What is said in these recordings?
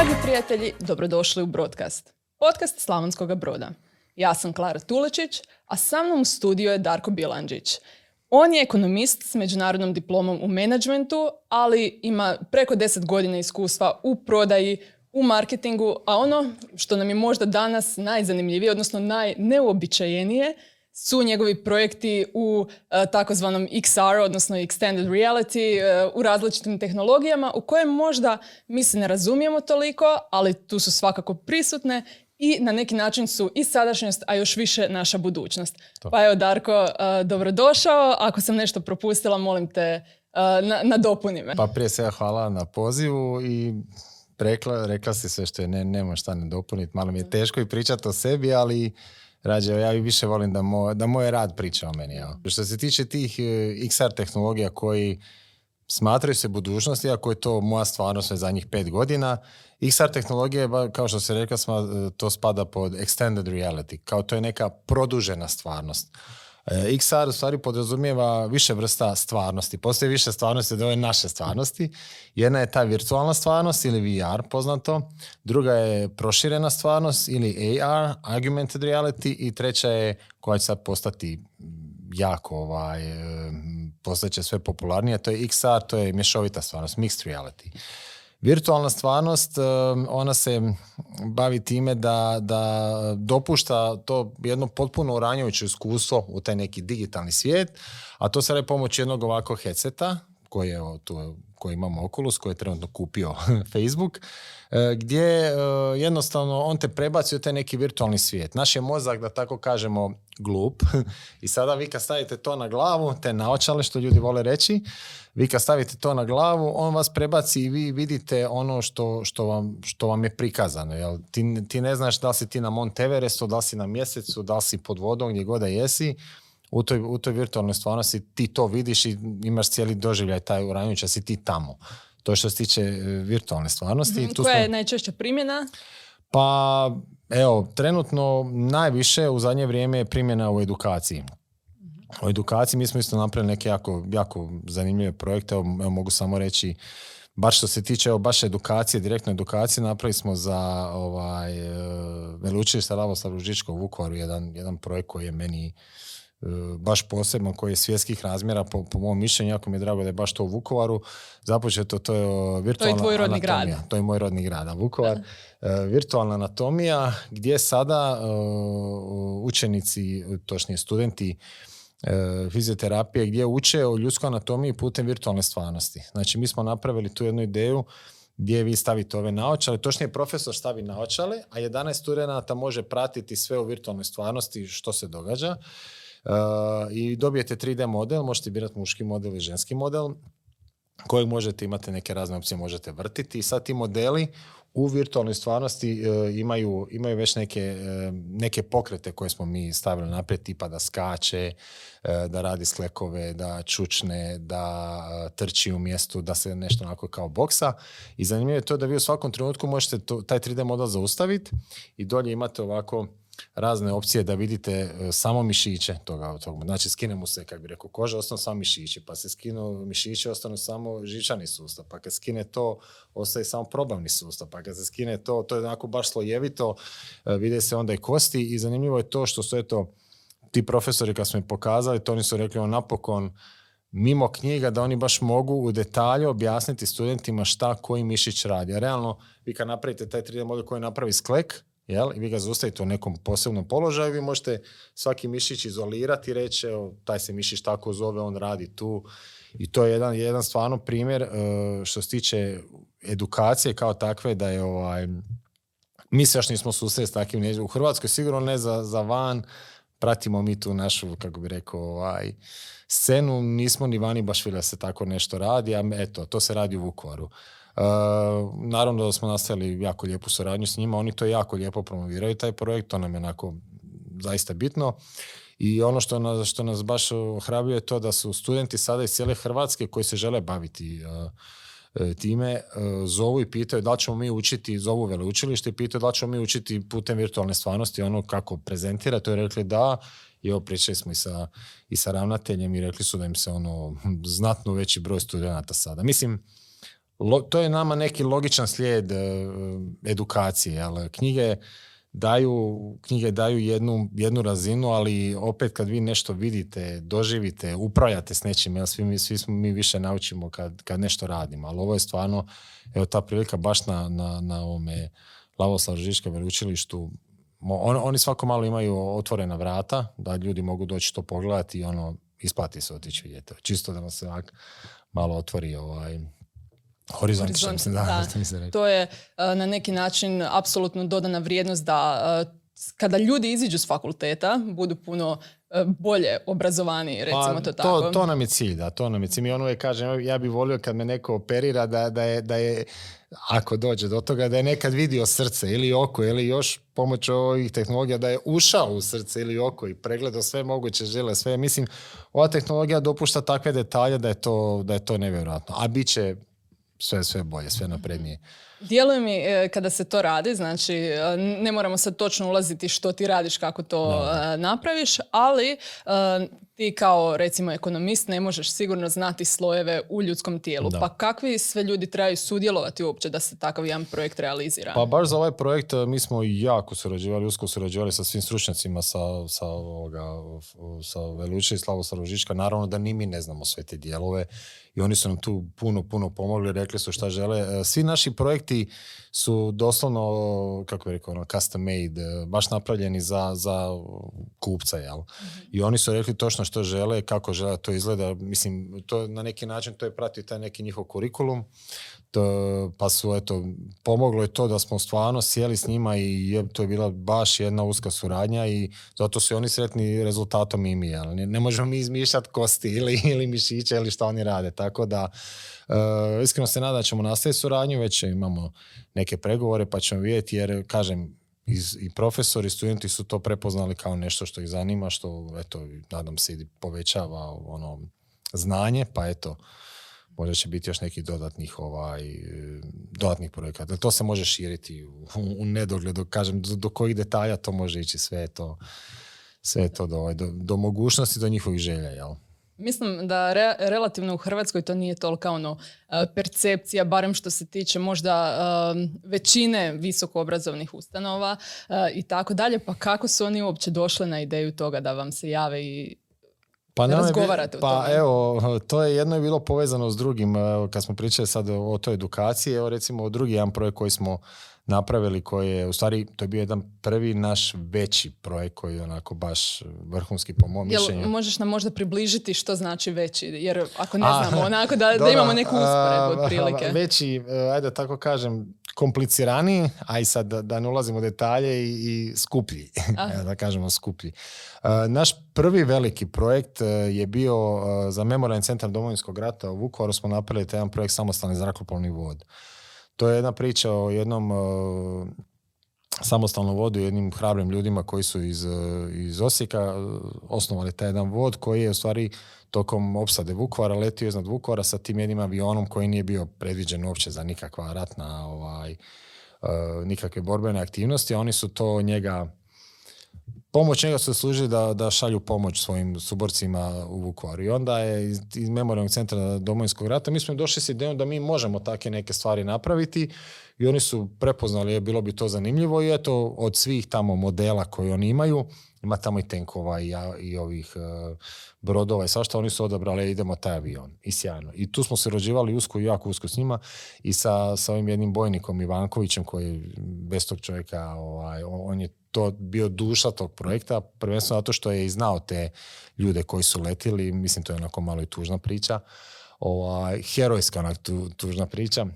Dragi prijatelji, dobrodošli u Broadcast, podcast Slavonskog broda. Ja sam Klara Tulečić, a sa mnom u studiju je Darko Bilandžić. On je ekonomist s međunarodnom diplomom u menadžmentu, ali ima preko 10 godina iskustva u prodaji, u marketingu, a ono što nam je možda danas najzanimljivije, odnosno najneuobičajenije, su njegovi projekti u e, takozvanom XR, odnosno Extended Reality, e, u različitim tehnologijama u kojem možda mi se ne razumijemo toliko, ali tu su svakako prisutne i na neki način su i sadašnjost, a još više naša budućnost. Pa evo Darko, uh, dobrodošao. Ako sam nešto propustila, molim te na, nadopuni me. Pa prije svega hvala na pozivu i rekla, rekla si sve što je, ne, nema šta ne dopuniti. Malo mi je teško i pričati o sebi, ali rađe, ja više volim da, moj, da moj rad priča o meni. Ja. Što se tiče tih e, XR tehnologija koji smatraju se budućnosti, ako je to moja stvarnost već zadnjih pet godina, XR tehnologija, kao što se rekla, to spada pod extended reality, kao to je neka produžena stvarnost. E, XR u stvari podrazumijeva više vrsta stvarnosti. Postoji više stvarnosti od ove naše stvarnosti. Jedna je ta virtualna stvarnost ili VR poznato, druga je proširena stvarnost ili AR, augmented reality i treća je koja će sad postati jako ovaj, e, postaće sve popularnije, to je XR, to je mješovita stvarnost, mixed reality. Virtualna stvarnost, ona se bavi time da, da dopušta to jedno potpuno uranjujuće iskustvo u taj neki digitalni svijet, a to se radi pomoći jednog ovakvog headseta, koji, je, tu, koji imamo Oculus, koji je trenutno kupio Facebook, e, gdje e, jednostavno on te prebaci u taj neki virtualni svijet. Naš je mozak, da tako kažemo, glup i sada vi kad stavite to na glavu, te naočale što ljudi vole reći, vi kad stavite to na glavu, on vas prebaci i vi vidite ono što, što, vam, što vam je prikazano. Jel? Ti, ti ne znaš da li si ti na Mont Everestu, da li si na mjesecu, da li si pod vodom, gdje god da jesi, u toj, u toj virtualnoj stvarnosti ti to vidiš i imaš cijeli doživljaj taj uranjujuća si ti tamo. To što se tiče e, virtualne stvarnosti. mm Koja je najčešća primjena? Pa, evo, trenutno najviše u zadnje vrijeme je primjena u edukaciji. U edukaciji mi smo isto napravili neke jako, jako zanimljive projekte, evo, mogu samo reći baš što se tiče evo, baš edukacije, direktno edukacije, napravili smo za ovaj, e, Veleučilište Lavoslav Ružičko u Vukovaru jedan, jedan projekt koji je meni baš posebno koji je svjetskih razmjera po, po mom mišljenju, jako mi je drago da je baš to u Vukovaru započeto, to je virtualna to je tvoj rodni anatomija. Grad. To je moj rodni grad, Vukovar. E, virtualna anatomija gdje sada e, učenici, točnije studenti fizioterapije gdje uče o ljudskoj anatomiji putem virtualne stvarnosti. Znači mi smo napravili tu jednu ideju gdje vi stavite ove naočale, točnije profesor stavi naočale, a 11 studenata može pratiti sve u virtualnoj stvarnosti što se događa. Uh, i dobijete 3D model, možete birati muški model i ženski model kojeg možete imati neke razne opcije, možete vrtiti i sad ti modeli u virtualnoj stvarnosti uh, imaju, imaju već neke, uh, neke pokrete koje smo mi stavili naprijed, tipa da skače, da radi sklekove, da čučne, da trči u mjestu, da se nešto onako kao boksa. I zanimljivo je to da vi u svakom trenutku možete to, taj 3D model zaustaviti i dolje imate ovako razne opcije da vidite e, samo mišiće toga. toga. Znači skine mu se, kako bi rekao, koža, ostanu samo mišići, pa se skinu mišiće, ostanu samo žičani sustav, pa kad skine to, ostaje samo probavni sustav, pa kad se skine to, to je onako baš slojevito, e, vide se onda i kosti i zanimljivo je to što su eto, ti profesori kad smo im pokazali, to oni su rekli on napokon, mimo knjiga da oni baš mogu u detalju objasniti studentima šta koji mišić radi. A realno, vi kad napravite taj 3D model koji napravi sklek, jel? i vi ga zaustavite u nekom posebnom položaju, vi možete svaki mišić izolirati i reći, evo, taj se mišić tako zove, on radi tu. I to je jedan, jedan stvarno primjer uh, što se tiče edukacije kao takve, da je ovaj, mi se još nismo susreli s takvim, u Hrvatskoj sigurno ne za, za van, pratimo mi tu našu, kako bi rekao, ovaj, scenu, nismo ni vani baš da se tako nešto radi, a eto, to se radi u Vukovaru. Uh, naravno da smo nastavili jako lijepu suradnju s njima, oni to jako lijepo promoviraju taj projekt, to nam je onako zaista bitno. I ono što nas, što nas baš hrabio je to da su studenti sada iz cijele Hrvatske koji se žele baviti uh, e, time zovu i pitaju da li ćemo mi učiti, zovu veleučilište i pitaju da li ćemo mi učiti putem virtualne stvarnosti ono kako prezentira, to je rekli da i evo pričali smo i sa, i sa ravnateljem i rekli su da im se ono znatno veći broj studenata sada. Mislim, to je nama neki logičan slijed edukacije, ali knjige daju, knjige daju jednu, jednu razinu, ali opet kad vi nešto vidite, doživite, upravljate s nečim, jel, svi, mi, svi smo mi više naučimo kad, kad nešto radimo, ali ovo je stvarno, evo ta prilika baš na, na, na ovome Lavoslav Žiška veleučilištu, on, oni svako malo imaju otvorena vrata, da ljudi mogu doći to pogledati i ono, isplati se otići vidjeti. Čisto da vam se malo otvori ovaj, Horizont, da, To je e, na neki način apsolutno dodana vrijednost da e, kada ljudi iziđu s fakulteta budu puno e, bolje obrazovani, recimo pa, to tako. To, to nam je cilj, da, to nam je cilj. Mi ono je kažem, ja bih volio kad me neko operira da, da, je, da je, ako dođe do toga, da je nekad vidio srce ili oko ili još pomoć ovih tehnologija da je ušao u srce ili oko i pregledao sve moguće žele, sve. Mislim, ova tehnologija dopušta takve detalje da je to, da je to nevjerojatno. A bit će sve, sve bolje, sve naprednije. Djeluje mi e, kada se to radi, znači e, ne moramo sad točno ulaziti što ti radiš, kako to e, napraviš, ali ti kao recimo ekonomist ne možeš sigurno znati slojeve u ljudskom tijelu. Pa kakvi sve ljudi trebaju sudjelovati uopće da se takav jedan projekt realizira? Pa baš za ovaj projekt mi smo jako surađivali, usko surađivali sa svim stručnjacima sa, sa, ovoga, sa Veluće i Slavo Starožička. Naravno da ni mi ne znamo sve te dijelove i oni su nam tu puno, puno pomogli, rekli su šta žele. Svi naši projekti su doslovno, kako bih rekao, ono, custom made, e, baš napravljeni za, za kupca, jel? Mhm. I oni su rekli točno što žele, kako žele to izgleda. Mislim, to na neki način to je pratio taj neki njihov kurikulum. To, pa su, eto, pomoglo je to da smo stvarno sjeli s njima i je, to je bila baš jedna uska suradnja i zato su oni sretni rezultatom i mi. Jel? Ne, ne možemo mi izmišljati kosti ili, ili mišiće ili što oni rade. Tako da, Uh, iskreno se nadam da ćemo nastaviti suradnju, već imamo neke pregovore pa ćemo vidjeti jer kažem iz, i profesori i studenti su to prepoznali kao nešto što ih zanima, što eto, nadam se i povećava ono znanje, pa eto, možda će biti još nekih dodatnih ovaj, dodatnih projekata. To se može širiti u, u nedogled, kažem, do, do kojih detalja to može ići, sve to, sve to do, do, do mogućnosti, do njihovih želja, jel? Mislim da relativno u Hrvatskoj to nije tolika ono e, percepcija, barem što se tiče možda e, većine visokoobrazovnih ustanova e, i tako dalje. Pa kako su oni uopće došli na ideju toga da vam se jave i pa razgovarate o Pa evo, to je jedno je bilo povezano s drugim. Kad smo pričali sad o toj edukaciji, evo recimo drugi jedan projekt koji smo napravili koji je, u stvari, to je bio jedan prvi naš veći projekt koji je onako baš vrhunski po mom mišljenju. možeš nam možda približiti što znači veći? Jer ako ne znamo, onako da, da imamo neku usporedbu otprilike. Veći, e, ajde tako kažem, kompliciraniji, a i sad da, da ne ulazimo u detalje i, i skuplji, da kažemo skuplji. E, naš prvi veliki projekt e, je bio za Memorialni centar Domovinskog rata u Vukovaru smo napravili jedan projekt samostalni zrakoplovni vod. To je jedna priča o jednom samostalnom vodu, jednim hrabrim ljudima koji su iz, iz Osijeka osnovali taj jedan vod koji je u stvari tokom opsade Vukovara letio iznad Vukovara sa tim jednim avionom koji nije bio predviđen uopće za nikakva ratna ovaj, nikakve borbene aktivnosti, oni su to njega pomoć njega su služili da, da šalju pomoć svojim suborcima u Vukovaru. I onda je iz, iz Memorijalnog centra Domovinskog rata, mi smo došli s idejom da mi možemo takve neke stvari napraviti i oni su prepoznali, je bilo bi to zanimljivo i eto od svih tamo modela koji oni imaju, ima tamo i tenkova i, i ovih uh, brodova i svašta, oni su odabrali idemo taj avion i sjajno. I tu smo se rođivali usko i jako usko s njima i sa, sa ovim jednim bojnikom Ivankovićem koji bez tog čovjeka, ovaj, on je to bio duša tog projekta, prvenstveno zato što je i znao te ljude koji su letili, mislim to je onako malo i tužna priča, ovaj, herojska onak tužna priča.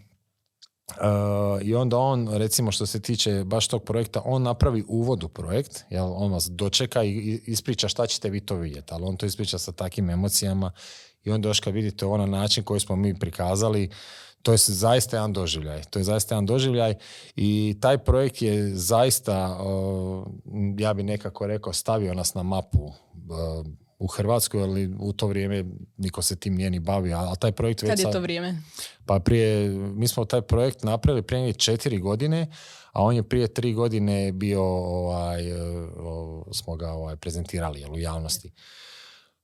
Uh, I onda on, recimo što se tiče baš tog projekta, on napravi uvod u projekt, jel, on vas dočeka i ispriča šta ćete vi to vidjeti, ali on to ispriča sa takvim emocijama i onda još kad vidite ono način koji smo mi prikazali, to je zaista jedan doživljaj. To je zaista jedan doživljaj i taj projekt je zaista, ja bi nekako rekao, stavio nas na mapu u Hrvatskoj, ali u to vrijeme niko se tim nije ni bavio. A taj projekt Kad je to vrijeme? Pa prije, mi smo taj projekt napravili prije četiri godine, a on je prije tri godine bio, ovaj, smo ga ovaj, prezentirali jel, u javnosti.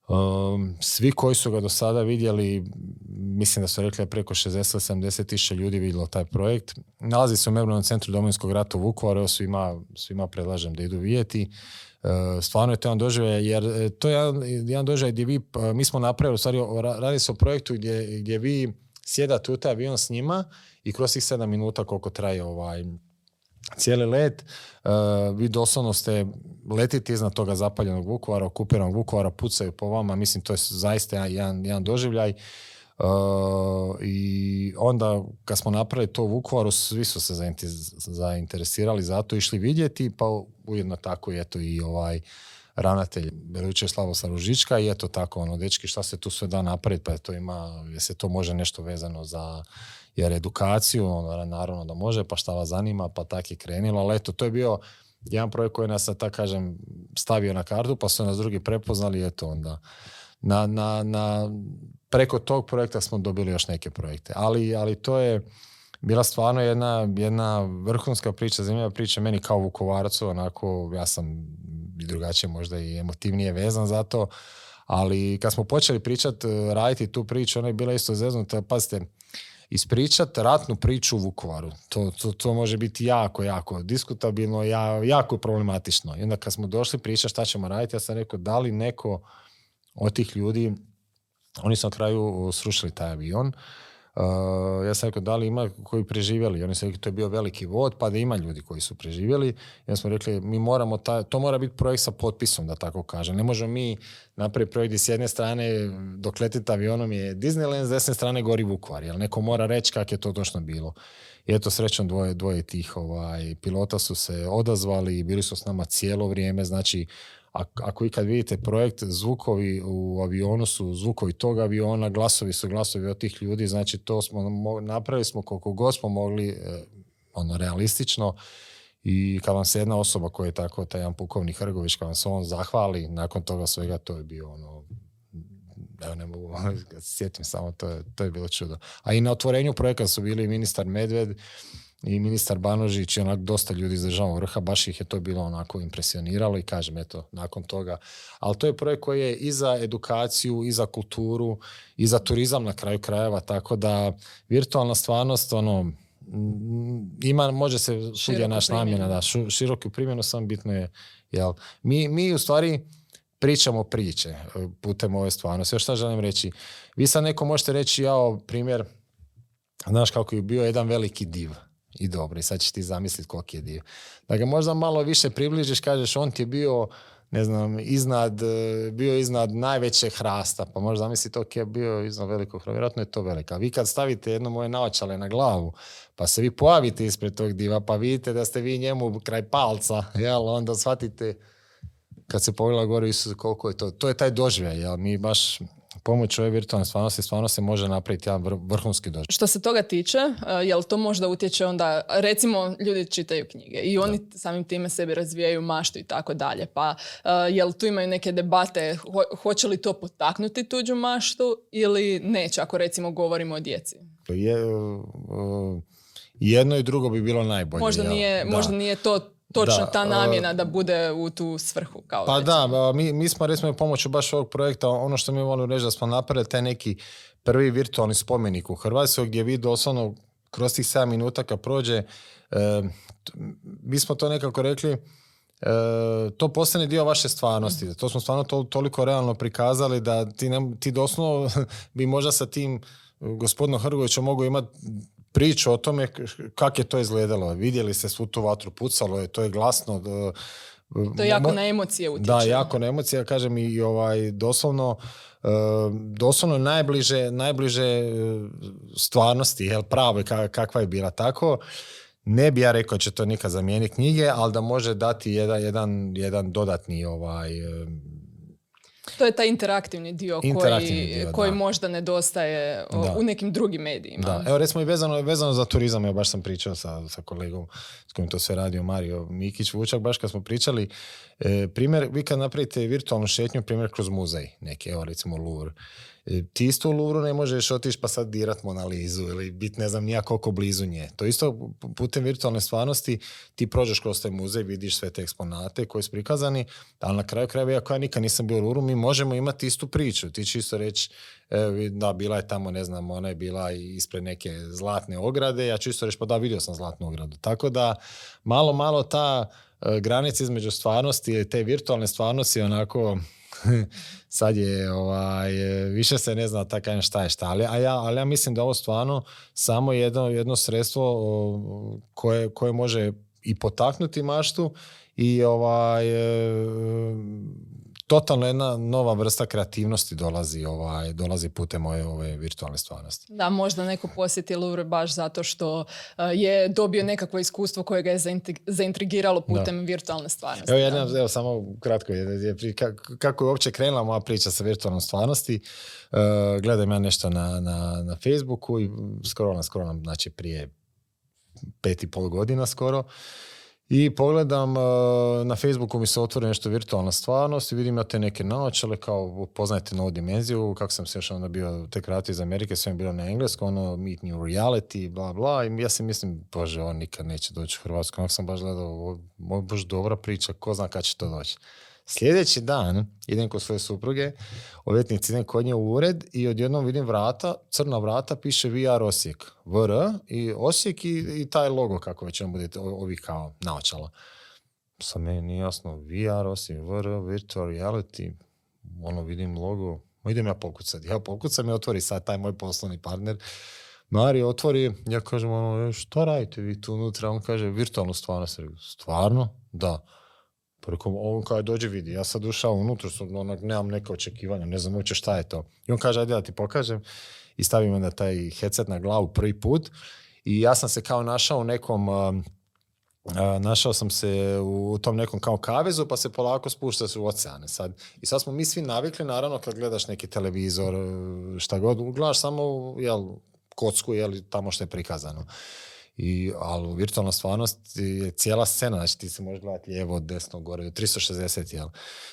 Um, svi koji su ga do sada vidjeli, mislim da su rekli preko 60-70 tisuća ljudi vidjelo taj projekt. Nalazi se u Memorialnom centru Domovinskog rata u Vukovaru, svima, svima predlažem da idu vidjeti. Uh, stvarno je to jedan doživljaj, jer e, to je jedan, jedan doživljaj gdje vi, pa, mi smo napravili, u stvari radi se o projektu gdje, gdje vi sjedate u taj avion s njima i kroz tih 7 minuta koliko traje ovaj, cijeli let, vi doslovno ste letiti iznad toga zapaljenog Vukovara, okupiranog Vukovara, pucaju po vama, mislim to je zaista jedan, jedan doživljaj. I onda kad smo napravili to u Vukovaru, svi su se zainteresirali za to, išli vidjeti, pa ujedno tako je to i ovaj ravnatelj Beluće Slavo Saružička i eto tako, ono, dečki, šta se tu sve da napraviti, pa to ima, je se to može nešto vezano za jer edukaciju, ono, naravno da može, pa šta vas zanima, pa tak je krenilo, ali eto, to je bio jedan projekt koji nas, tako kažem, stavio na kartu, pa su nas drugi prepoznali, eto onda. Na, na, na, preko tog projekta smo dobili još neke projekte, ali, ali to je bila stvarno jedna, jedna vrhunska priča, zanimljiva priča meni kao Vukovarcu, onako, ja sam drugačije možda i emotivnije vezan za to, ali kad smo počeli pričati, raditi tu priču, ona je bila isto zeznuta, pazite, ispričati ratnu priču u Vukovaru. To, to, to, može biti jako, jako diskutabilno, ja, jako problematično. I onda kad smo došli pričati šta ćemo raditi, ja sam rekao da li neko od tih ljudi, oni su na kraju srušili taj avion, Uh, ja sam rekao da li ima koji preživjeli. Oni su rekli to je bio veliki vod, pa da ima ljudi koji su preživjeli. Ja smo rekli mi moramo, taj, to mora biti projekt sa potpisom, da tako kažem. Ne možemo mi napraviti projekt s jedne strane dok letite avionom je Disneyland, s desne strane gori Vukovar. Jer neko mora reći kako je to točno bilo. I eto, srećom dvoje, dvoje tih ovaj, pilota su se odazvali i bili su s nama cijelo vrijeme. Znači, ako ikad vidite projekt, zvukovi u avionu su zvukovi tog aviona, glasovi su glasovi od tih ljudi, znači to smo napravili smo koliko god smo mogli e, ono realistično i kad vam se jedna osoba koja je tako, taj jedan pukovnik Hrgović, kad vam se on zahvali, nakon toga svega to je bio ono, evo ne mogu, sjetim samo, to je, to je bilo čudo. A i na otvorenju projekta su bili ministar Medved, i ministar Banožić i onak dosta ljudi iz državnog vrha, baš ih je to bilo onako impresioniralo i kažem eto, nakon toga. Ali to je projekt koji je i za edukaciju, i za kulturu, i za turizam na kraju krajeva, tako da virtualna stvarnost, ono, ima, može se sudja naš namjena, da, široku primjenu, sam bitno je, jel, mi, mi u stvari pričamo priče e, putem ove stvarnosti. Još šta želim reći? Vi sad neko možete reći, ja primjer, znaš kako je bio jedan veliki div i dobro. I sad ćeš ti zamisliti koliki je dio. Da ga možda malo više približiš, kažeš on ti je bio ne znam, iznad, e, bio iznad najvećeg hrasta, pa možda zamisliti, ok, je bio iznad velikog hrasta, vjerojatno je to velika. Vi kad stavite jedno moje naočale na glavu, pa se vi pojavite ispred tog diva, pa vidite da ste vi njemu kraj palca, jel, onda shvatite kad se pogleda gore Isus koliko je to. To je taj doživljaj, jel, mi baš pomoć ove virtualne stvarnosti stvarno se može napraviti jedan vrhunski doživljaj. Što se toga tiče, e, jel to možda utječe onda, recimo ljudi čitaju knjige i oni samim time sebi razvijaju maštu i tako dalje, pa e, jel tu imaju neke debate, hoće li to potaknuti tuđu maštu ili neće, ako recimo govorimo o djeci? Je, e, jedno i drugo bi bilo najbolje. Možda, nije, možda nije to točno ta namjena da bude u tu svrhu. Kao pa da, mi, mi smo recimo pomoću baš ovog projekta, ono što mi volimo reći da smo napravili taj neki prvi virtualni spomenik u Hrvatskoj gdje vi doslovno kroz tih 7 minuta kad prođe, mi smo to nekako rekli, to postane dio vaše stvarnosti. To smo stvarno to, toliko realno prikazali da ti, ne, ti doslovno bi možda sa tim gospodinom Hrgovićem mogu imati priču o tome kako je to izgledalo. Vidjeli ste svu tu vatru, pucalo je, to je glasno. To je jako na emocije utječe. Da, jako na emocije, ja kažem i ovaj, doslovno, e, doslovno najbliže, najbliže e, stvarnosti, jel, pravo kakva je bila tako. Ne bi ja rekao da će to nikad zamijeniti knjige, ali da može dati jedan, jedan, jedan dodatni ovaj, e, to je taj interaktivni dio koji, koji možda nedostaje u nekim drugim medijima. Da. Evo recimo i vezano, vezano za turizam, ja baš sam pričao sa, sa kolegom s kojim to sve radio, Mario Mikić Vučak, baš kad smo pričali, E, primjer, vi kad napravite virtualnu šetnju, primjer kroz muzej, neki, evo recimo Louvre, ti isto u ne možeš otići pa sad dirat Monalizu ili biti ne znam nija koliko blizu nje. To isto putem virtualne stvarnosti ti prođeš kroz taj muzej, vidiš sve te eksponate koji su prikazani, ali na kraju krajeva, iako ja nikad nisam bio u Luvru, mi možemo imati istu priču. Ti čisto reći, da, bila je tamo, ne znam, ona je bila ispred neke zlatne ograde, ja ću isto reći, pa da, vidio sam zlatnu ogradu. Tako da, malo, malo ta e, granica između stvarnosti i te virtualne stvarnosti onako sad je, ovaj, više se ne zna tako šta je šta, ali, a ja, ali ja mislim da ovo stvarno samo jedno, jedno sredstvo koje, koje može i potaknuti maštu i ovaj, totalno jedna nova vrsta kreativnosti dolazi, ovaj, dolazi putem ove, ove virtualne stvarnosti. Da, možda neko posjeti Louvre baš zato što uh, je dobio nekakvo iskustvo koje ga je zaintrigiralo putem virtualne stvarnosti. Evo, jedna, evo samo kratko, je, kako je uopće krenula moja priča sa virtualnom stvarnosti. Uh, gledam ja nešto na, na, na Facebooku i skoro skoro znači prije pet i pol godina skoro. I pogledam, uh, na Facebooku mi se otvori nešto virtualna stvarnost i vidim ja te neke naočale, kao poznajte novu dimenziju, kako sam se još onda bio tek vratio iz Amerike, sve je bilo na engleskom, ono, meet new reality, bla, bla, i ja se mislim, bože, on nikad neće doći u Hrvatsku, onako sam baš gledao, ovo je baš dobra priča, ko zna kad će to doći. Sljedeći dan idem kod svoje supruge, ovjetnici idem kod nje u ured i odjednom vidim vrata, crna vrata, piše VR Osijek. VR i Osijek i, i taj logo kako već on bude, ovi kao naočala. Sa meni nije jasno, VR Osijek, VR, Virtual Reality, ono vidim logo, idem ja pokucati. Ja pokucam i otvori sad taj moj poslovni partner. Mari otvori, ja kažem ono, e, što radite vi tu unutra? On kaže, virtualnu stvarnost. Stvarno? Da. Pa on kada dođe vidi, ja sad ušao unutra, onak, nemam neke očekivanja, ne znam uopće šta je to. I on kaže, ajde da ti pokažem i stavim onda taj headset na glavu prvi put i ja sam se kao našao u nekom, našao sam se u tom nekom kao kavezu pa se polako spušta u oceane sad. I sad smo mi svi navikli, naravno kad gledaš neki televizor, šta god, gledaš samo jel, kocku, jel, tamo što je prikazano. I, ali u virtualna stvarnost je cijela scena, znači ti se možeš gledati lijevo, desno, gore, 360, jel?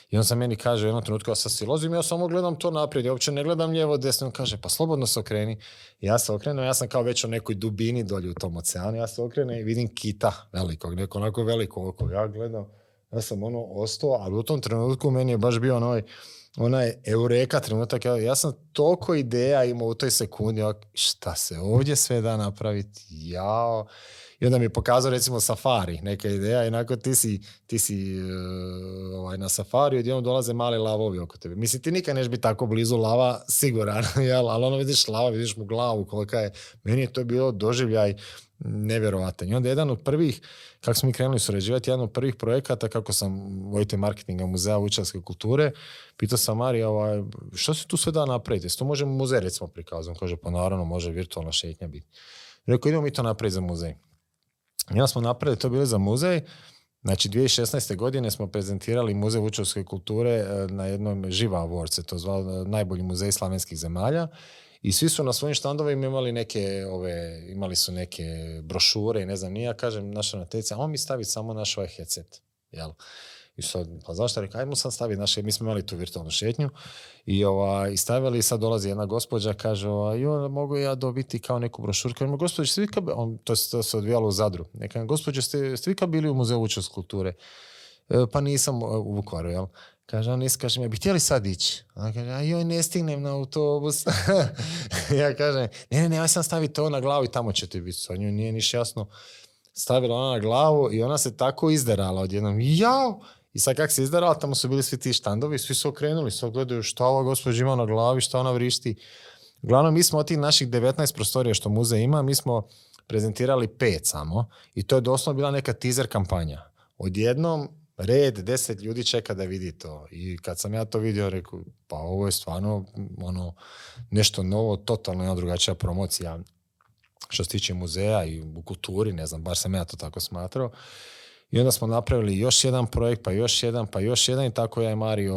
I on sam meni kaže u jednom trenutku, ja sam silozim, ja samo gledam to naprijed, ja uopće ne gledam lijevo, desno, on kaže, pa slobodno se okreni. ja se okrenem, ja sam kao već u nekoj dubini dolje u tom oceanu, ja se okrenem i vidim kita velikog, neko onako veliko oko, ja gledam, ja sam ono ostao, ali u tom trenutku meni je baš bio onaj, onaj eureka trenutak, ja, ja sam toliko ideja imao u toj sekundi, šta se ovdje sve da napraviti, jao. I onda mi je pokazao recimo safari, neka ideja i nakon ti si, ti si uh, ovaj, na safari i dolaze mali lavovi oko tebe. Mislim, ti nikad neš biti tako blizu lava, siguran, jel? ali ono vidiš lava, vidiš mu glavu kolika je. Meni je to bilo doživljaj nevjerovatan. I onda jedan od prvih, kako smo mi krenuli surađivati, jedan od prvih projekata, kako sam vojite marketinga muzeja učarske kulture, pitao sam Marija, ovaj, što se tu sve da napraviti? Što možemo muzej recimo prikazati? Kaže, pa naravno može virtualna šetnja biti. Rekao, idemo mi to napraviti za muzej. I onda smo napravili to bilo za muzej. Znači, 2016. godine smo prezentirali Muzej vučarske kulture eh, na jednom Živa Award, se to zvalo najbolji muzej slavenskih zemalja i svi su na svojim štandovima imali neke, ove, imali su neke brošure i ne znam, nije ja kažem naša natjeca, on mi stavi samo naš ovaj headset, jel? I sad, pa zašto rekao, ajmo sad staviti naše, mi smo imali tu virtualnu šetnju i, ova, i stavili, sad dolazi jedna gospođa, kaže, ova, jo, mogu ja dobiti kao neku brošuru, kaže, gospođa, ste vi on, to, to se odvijalo u Zadru, neka, gospođa, ste, ste vi bili u muzeju učest kulture? E, pa nisam u Vukovaru, jel? Kaže, on iskaže mi, bi htjeli sad ići? On kaže, a joj, ne stignem na autobus. ja kažem, ne, ne, ne, ja sam staviti to na glavu i tamo ćete biti. Sa nju nije niš jasno. Stavila ona na glavu i ona se tako izderala odjednom. Jao! I sad kak se izderala, tamo su bili svi ti štandovi, svi su okrenuli, sve gledaju šta ova gospođa ima na glavi, šta ona vrišti. Uglavnom, mi smo od tih naših 19 prostorija što muzej ima, mi smo prezentirali pet samo i to je doslovno bila neka teaser kampanja. Odjednom red, deset ljudi čeka da vidi to. I kad sam ja to vidio, rekao, pa ovo je stvarno ono, nešto novo, totalno jedna drugačija promocija što se tiče muzeja i u kulturi, ne znam, bar sam ja to tako smatrao. I onda smo napravili još jedan projekt, pa još jedan, pa još jedan i tako ja i Mario,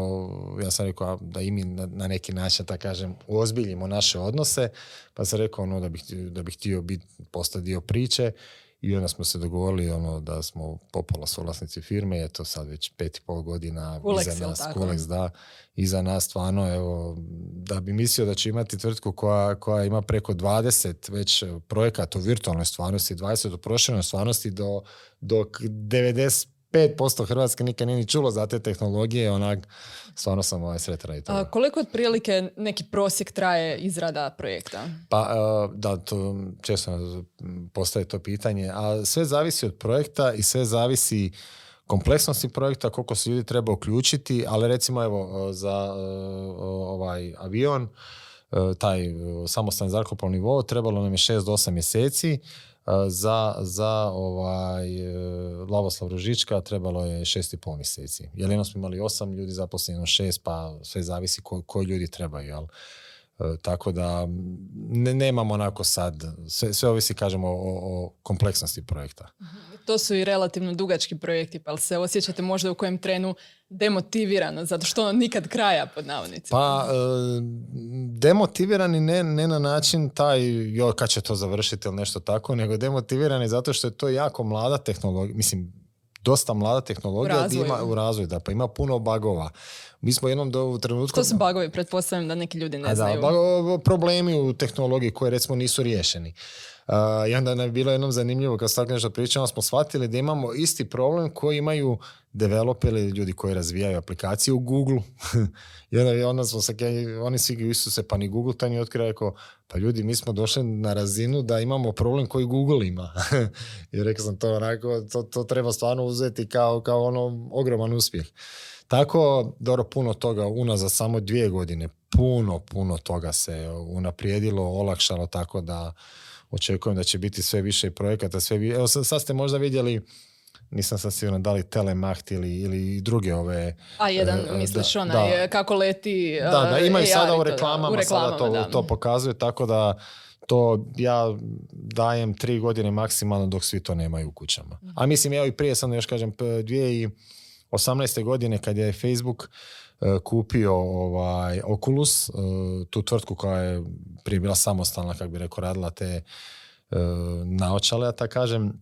ja sam rekao da i mi na, neki način, da kažem, uozbiljimo naše odnose, pa sam rekao ono, da bih, da bih htio biti, postati dio priče i onda smo se dogovorili ono da smo popola suvlasnici firme, je to sad već pet i pol godina Kulex, iza nas, Kulex, da, iza nas stvarno, evo, da bi mislio da će imati tvrtku koja, koja ima preko 20 već eh, projekata u virtualnoj stvarnosti, 20 u prošljenoj stvarnosti do, dok 90 5% Hrvatske nikad nije ni čulo za te tehnologije, onak, stvarno sam ovaj sretan i to. A koliko otprilike neki prosjek traje izrada projekta? Pa, e, da, to često postaje to pitanje, a sve zavisi od projekta i sve zavisi kompleksnosti projekta, koliko se ljudi treba uključiti, ali recimo evo e, za e, ovaj avion, taj samostan zrakoplovni nivo, trebalo nam je 6 do 8 mjeseci, za, za ovaj uh, Lavoslav Ružička trebalo je 6,5 mjeseci. Jer smo imali 8 ljudi zaposleno, 6, pa sve zavisi ko, koji ljudi trebaju, jel? E, tako da ne, nemamo onako sad, sve, sve ovisi kažemo o, o kompleksnosti projekta. To su i relativno dugački projekti, pa se osjećate možda u kojem trenu demotivirano, zato što nikad kraja pod navodnicima. Pa e, demotivirani ne, ne na način taj joj kad će to završiti ili nešto tako, nego demotivirani zato što je to jako mlada tehnologija, mislim dosta mlada tehnologija U ima u razvoju, da, pa ima puno bagova. Mi smo jednom do, u trenutku... Što su bagovi? Pretpostavljam da neki ljudi ne A da, znaju. ba- problemi u tehnologiji koji recimo nisu riješeni. Uh, I onda nam je bilo jednom zanimljivo kad tako nešto pričamo, smo shvatili da imamo isti problem koji imaju developeri, ljudi koji razvijaju aplikacije u Google. I onda, onda smo se, oni svi isu se, pa ni Google taj nije otkrio, rekao, pa ljudi, mi smo došli na razinu da imamo problem koji Google ima. I rekao sam to onako, to, to treba stvarno uzeti kao, kao ono ogroman uspjeh. Tako, dobro, puno toga unazad samo dvije godine, puno, puno toga se unaprijedilo, olakšalo, tako da očekujem da će biti sve više projekata, sve više. Evo sad, ste možda vidjeli, nisam sad siguran da li Telemacht ili, ili druge ove... A jedan, e, misliš, da, onaj, da. kako leti Da, da, imaju AR sada u reklamama, u reklamama sada to, da. to pokazuje, tako da to ja dajem tri godine maksimalno dok svi to nemaju u kućama. Mhm. A mislim, evo i prije sam još kažem, p- 2018. godine kad je Facebook e, kupio ovaj Oculus, e, tu tvrtku koja je prije bila samostalna, kako bi rekao, radila te e, naočale, ja tako kažem,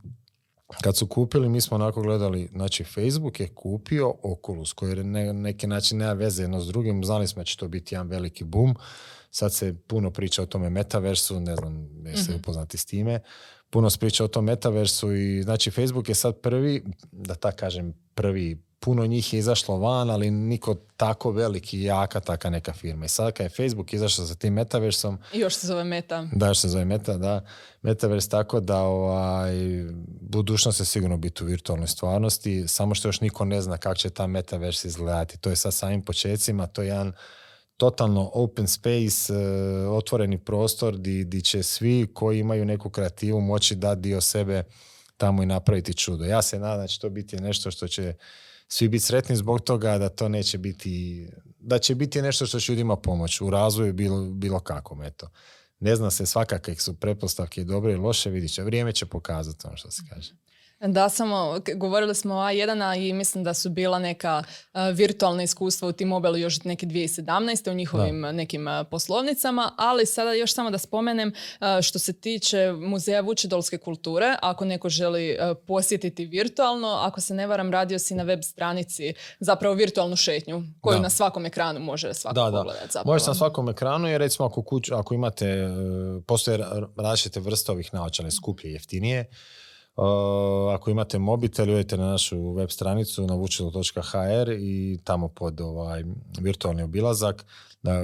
kad su kupili, mi smo onako gledali, znači Facebook je kupio Oculus, koji na ne, neki način nema veze jedno s drugim, znali smo da će to biti jedan veliki boom, sad se puno priča o tome metaversu, ne znam, jeste upoznati s time, puno se priča o tom metaversu i znači Facebook je sad prvi, da tak kažem, prvi, puno njih je izašlo van, ali niko tako veliki i jaka taka neka firma. I sad kad je Facebook izašao sa tim metaversom, I još se zove Meta. da, još se zove Meta, da. Metaverse tako da ovaj, budućnost će sigurno biti u virtualnoj stvarnosti, samo što još niko ne zna kako će ta Metaverse izgledati. To je sad samim počecima, to je jedan totalno open space, e, otvoreni prostor di, di će svi koji imaju neku kreativu moći dati dio sebe tamo i napraviti čudo. Ja se nadam da će to biti nešto što će svi biti sretni zbog toga da to neće biti, da će biti nešto što će ljudima pomoći u razvoju bilo, bilo kakvom, eto. Ne zna se svakakve su pretpostavke dobre i loše, vidit će. Vrijeme će pokazati ono što se kaže. Da, samo govorili smo o A1 i mislim da su bila neka virtualna iskustva u T-Mobile još neke 2017. u njihovim nekim poslovnicama, ali sada još samo da spomenem što se tiče Muzeja Vučedolske kulture, ako neko želi posjetiti virtualno, ako se ne varam, radio si na web stranici zapravo virtualnu šetnju koju Da. na svakom ekranu može svako Da, da. pogledati zapravo. Može na svakom ekranu i recimo ako, kuć, ako imate, e, postoje ra- različite vrste ovih naočale, skuplje i jeftinije. Ako imate mobitel, idete na našu web stranicu na vučilo.hr i tamo pod ovaj virtualni obilazak da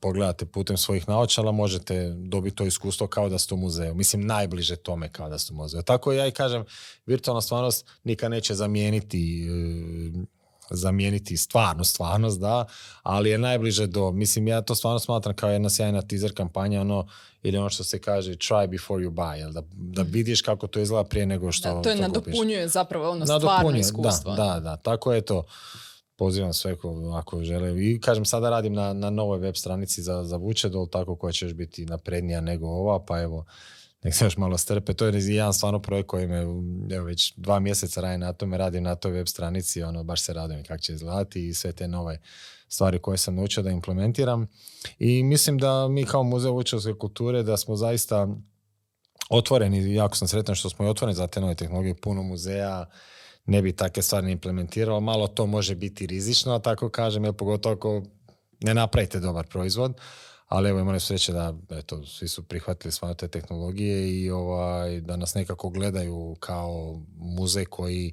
pogledate putem svojih naočala, možete dobiti to iskustvo kao da ste u muzeju. Mislim, najbliže tome kao da ste u muzeju. Tako ja i kažem, virtualna stvarnost nikad neće zamijeniti e, zamijeniti stvarnu stvarnost, da, ali je najbliže do, mislim, ja to stvarno smatram kao jedna sjajna teaser kampanja, ono, ili ono što se kaže try before you buy, jel, da, da vidiš kako to izgleda prije nego što Da, to je to kupiš. nadopunjuje zapravo ono stvarno Nadopunjuje, iskustvo. Da, da, da, tako je to. Pozivam sve ko, ako žele. I kažem, sada radim na, na novoj web stranici za, za Vučedol, tako koja će još biti naprednija nego ova, pa evo, nek se još malo strpe. To je jedan stvarno projekt koji me, evo, već dva mjeseca radim na tome, radim na toj web stranici, ono, baš se radujem kako će izgledati i sve te nove stvari koje sam naučio da implementiram. I mislim da mi kao Muzej vučedolske kulture da smo zaista otvoreni, jako sam sretan što smo i otvoreni za te nove tehnologije, puno muzeja, ne bi takve stvari implementiralo, malo to može biti rizično, tako kažem, jer pogotovo ako ne napravite dobar proizvod, ali evo imali sreće da eto, svi su prihvatili sve te tehnologije i ovaj, da nas nekako gledaju kao muzej koji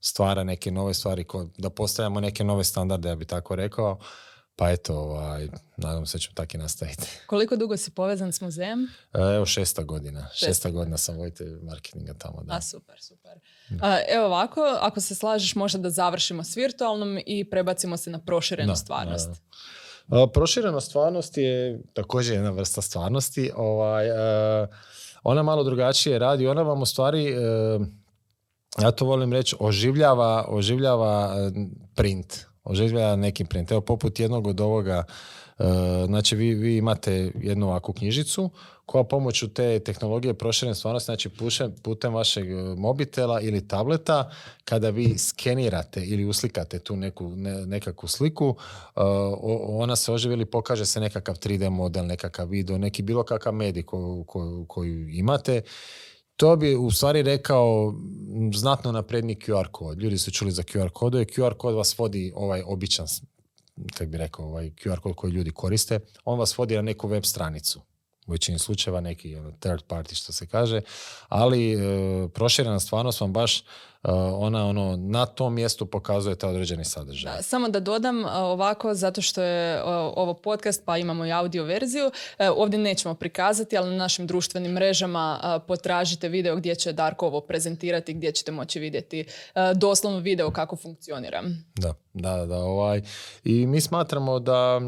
stvara neke nove stvari, da postavljamo neke nove standarde, ja bi tako rekao. Pa eto, ovaj, nadam se da ćemo tako i nastaviti. Koliko dugo si povezan s muzejem? E, evo šesta godina. Šesta, godina sam vojitelj marketinga tamo. Da. A, super, super. evo ovako, ako se slažeš možda da završimo s virtualnom i prebacimo se na proširenu stvarnost. Proširena stvarnost je također jedna vrsta stvarnosti. Ovaj, e, ona malo drugačije radi. Ona vam u stvari, e, ja to volim reći, oživljava, oživljava print oživljava neki print. Evo, poput jednog od ovoga, e, znači vi, vi imate jednu ovakvu knjižicu koja pomoću te tehnologije proširene stvarnosti, znači putem vašeg e, mobitela ili tableta, kada vi skenirate ili uslikate tu neku, nekakvu sliku, e, ona se oživi ili pokaže se nekakav 3D model, nekakav video, neki bilo kakav medij koju imate to bi u stvari rekao znatno napredni QR kod. Ljudi su čuli za QR kodove. QR kod vas vodi ovaj običan, kako bi rekao, ovaj QR kod koji ljudi koriste. On vas vodi na neku web stranicu u većini slučajeva neki ono, third party što se kaže, ali e, proširena stvarnost vam baš ona ono na tom mjestu pokazuje te određeni sadržaj. Da, samo da dodam e, ovako, zato što je ovo podcast pa imamo i audio verziju, ovdje nećemo prikazati, ali na našim društvenim mrežama potražite video gdje će Darko ovo prezentirati, gdje ćete moći vidjeti doslovno video kako funkcionira. Da, da, da. Ovaj. I mi smatramo da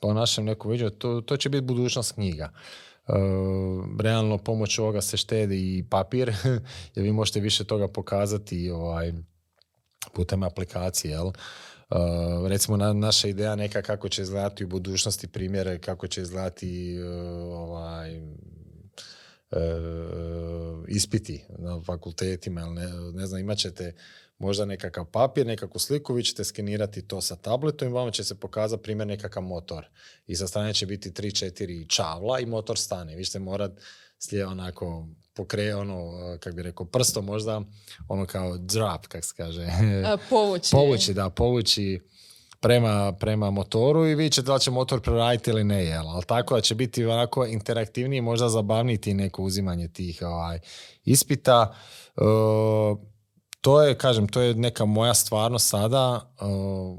po našem nekom viđu, to, to će biti budućnost knjiga. E, realno pomoć ovoga se štedi i papir, jer vi možete više toga pokazati ovaj, putem aplikacije, jel? Uh, recimo na, naša ideja neka kako će izgledati u budućnosti primjere, kako će izgledati uh, ovaj, ispiti na fakultetima, ne, ne znam, imat ćete možda nekakav papir, nekakvu sliku, vi ćete skenirati to sa tabletom i vama će se pokazati primjer nekakav motor. I sa strane će biti 3-4 čavla i motor stane. Vi ćete morati slijed onako pokre, ono, kak bi rekao, prsto možda, ono kao drop, kak se kaže. povući. povući, da, povući prema, prema motoru i vi ćete da će motor preraditi ili ne, jel? Ali tako da će biti onako interaktivniji, možda zabavniti neko uzimanje tih ovaj, ispita. Uh, to je, kažem, to je neka moja stvarnost sada. Uh,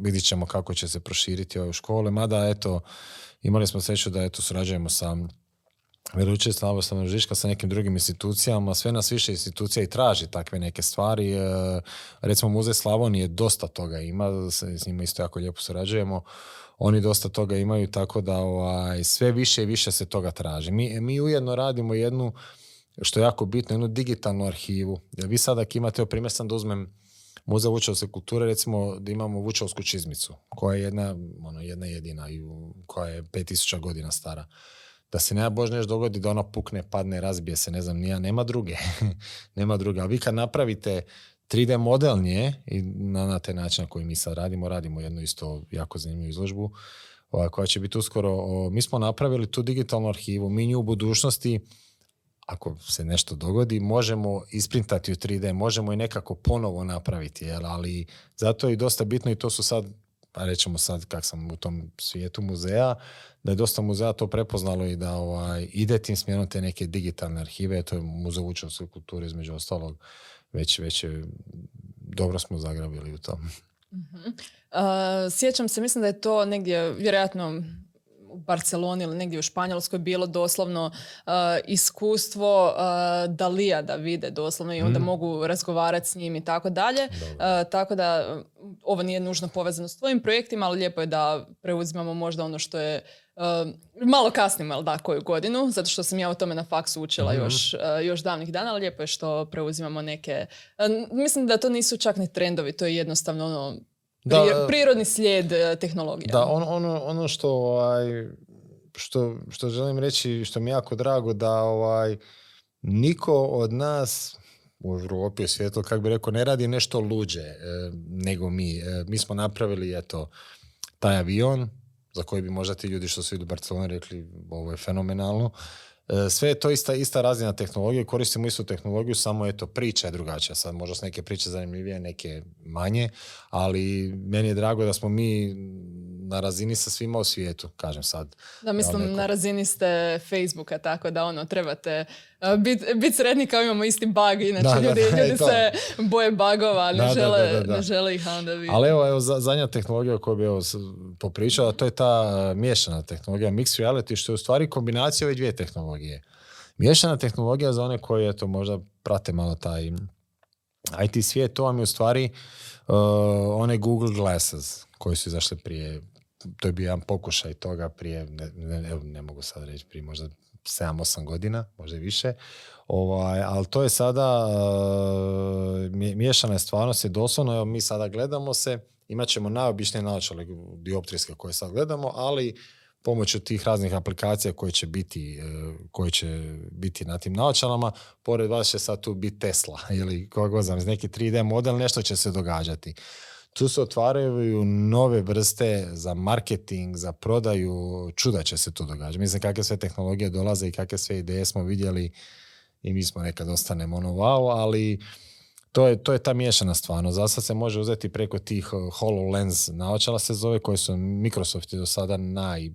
vidit ćemo kako će se proširiti ove škole. Mada, eto, imali smo sreću da eto, surađujemo sa Slavo sam Žiška sa nekim drugim institucijama, sve nas više institucija i traži takve neke stvari. E, recimo Muzej Slavonije dosta toga ima, s njima isto jako lijepo surađujemo. Oni dosta toga imaju, tako da ovaj, sve više i više se toga traži. Mi, mi ujedno radimo jednu što je jako bitno, jednu digitalnu arhivu. Jer vi sada ako imate, primjer sam da uzmem Muzej Vučovske kulture, recimo da imamo Vučovsku čizmicu, koja je jedna, ono, jedna jedina, koja je 5000 godina stara. Da se nema Bož nešto dogodi da ono pukne, padne, razbije se, ne znam, nija, nema druge. nema druge. Ali vi kad napravite 3D model nje i na, na taj način na koji mi sad radimo, radimo jednu isto jako zanimljivu izložbu koja će biti uskoro. mi smo napravili tu digitalnu arhivu, mi nju u budućnosti ako se nešto dogodi, možemo isprintati u 3D, možemo i nekako ponovo napraviti, jel? ali zato je i dosta bitno i to su sad, pa rećemo sad kak sam u tom svijetu muzeja, da je dosta muzeja to prepoznalo i da ovaj, ide tim smjerom te neke digitalne arhive, to je muzej učenske kulture između ostalog, već, već je, dobro smo zagrabili u tom. uh sjećam se, mislim da je to negdje, vjerojatno u Barceloni ili negdje u Španjolskoj bilo doslovno uh, iskustvo uh, Dalija da vide doslovno i onda mm. mogu razgovarati s njim i tako dalje. Uh, tako da ovo nije nužno povezano s tvojim projektima, ali lijepo je da preuzimamo možda ono što je malo kasnimo, jel da, koju godinu, zato što sam ja o tome na faksu učila mm još, još davnih dana, ali lijepo je što preuzimamo neke... mislim da to nisu čak ni trendovi, to je jednostavno ono da, prirodni slijed e, tehnologije. Da, ono, ono, ono što, ovaj, što, što želim reći, što mi je jako drago, da ovaj, niko od nas u Europi, u svijetu, kako bi rekao, ne radi nešto luđe e, nego mi. E, mi smo napravili, eto, taj avion, za koji bi možda ti ljudi što su idu u Barcelonu rekli, ovo je fenomenalno. E, sve je to ista, ista razina tehnologije, koristimo istu tehnologiju, samo je to priča je drugačija. Sad možda su neke priče zanimljivije, neke manje, ali meni je drago da smo mi na razini sa svima u svijetu, kažem sad. Da, mislim, na razini ste Facebooka, tako da ono, trebate biti bit sredni kao imamo isti bug, inače ljudi, ljudi se boje bugova, ne, žele, ne žele ih onda vidjeti. Ali evo, evo zadnja tehnologija koju bi evo popričala, to je ta miješana tehnologija, mixed reality, što je u stvari kombinacija ove dvije tehnologije. Miješana tehnologija za one koji eto, možda prate malo taj IT svijet, to vam je u stvari uh, one Google Glasses koji su izašli prije to je bio jedan pokušaj toga prije, ne, ne, ne mogu sad reći, prije možda 7-8 godina, možda i više. Ovaj, ali to je sada, uh, miješana je stvarnost, je doslovno, evo, mi sada gledamo se, imat ćemo najobičnije naočale dioptrijske koje sad gledamo, ali pomoću tih raznih aplikacija koje će biti, uh, koje će biti na tim naočalama, pored vas će sad tu biti Tesla ili koga znam, neki 3D model, nešto će se događati tu se otvaraju nove vrste za marketing, za prodaju, čuda će se to događati. Mislim, kakve sve tehnologije dolaze i kakve sve ideje smo vidjeli i mi smo nekad ostanemo ono wow, ali to je, to je ta miješana stvarno. Za sad se može uzeti preko tih uh, HoloLens naočala se zove, koje su Microsoft do sada naj,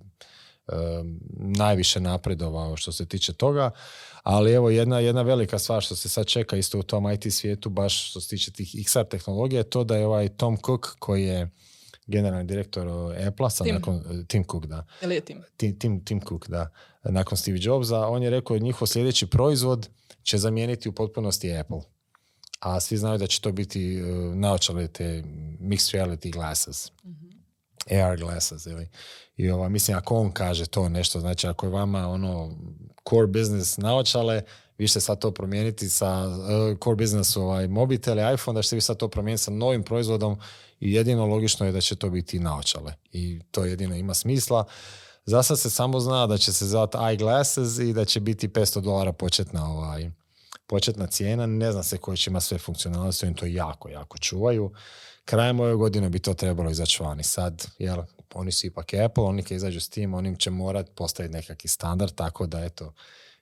najviše napredovao što se tiče toga. Ali evo jedna, jedna velika stvar što se sad čeka isto u tom IT svijetu, baš što se tiče tih XR tehnologije, je to da je ovaj Tom Cook koji je generalni direktor Apple, sad Tim. nakon e, Tim Cook, da. Ili je Tim? Tim, Tim Cook, da. Nakon Steve Jobsa, on je rekao njihov sljedeći proizvod će zamijeniti u potpunosti Apple. A svi znaju da će to biti uh, naočale te mixed reality glasses. mm AR glasses ili i ova, mislim ako on kaže to nešto znači ako je vama ono core business naočale, vi ćete sad to promijeniti sa uh, core business ovaj, mobitele, iPhone, da ćete vi sad to promijeniti sa novim proizvodom i jedino logično je da će to biti naočale. I to jedino ima smisla. Za sad se samo zna da će se zvati eyeglasses i da će biti 500 dolara početna, ovaj, početna cijena. Ne zna se koje će ima sve funkcionalnosti, oni to jako, jako čuvaju. Krajem ove godine bi to trebalo izaći vani. Sad, jel, oni su ipak Apple, oni kad izađu s tim, oni će morat postaviti nekakvi standard, tako da eto,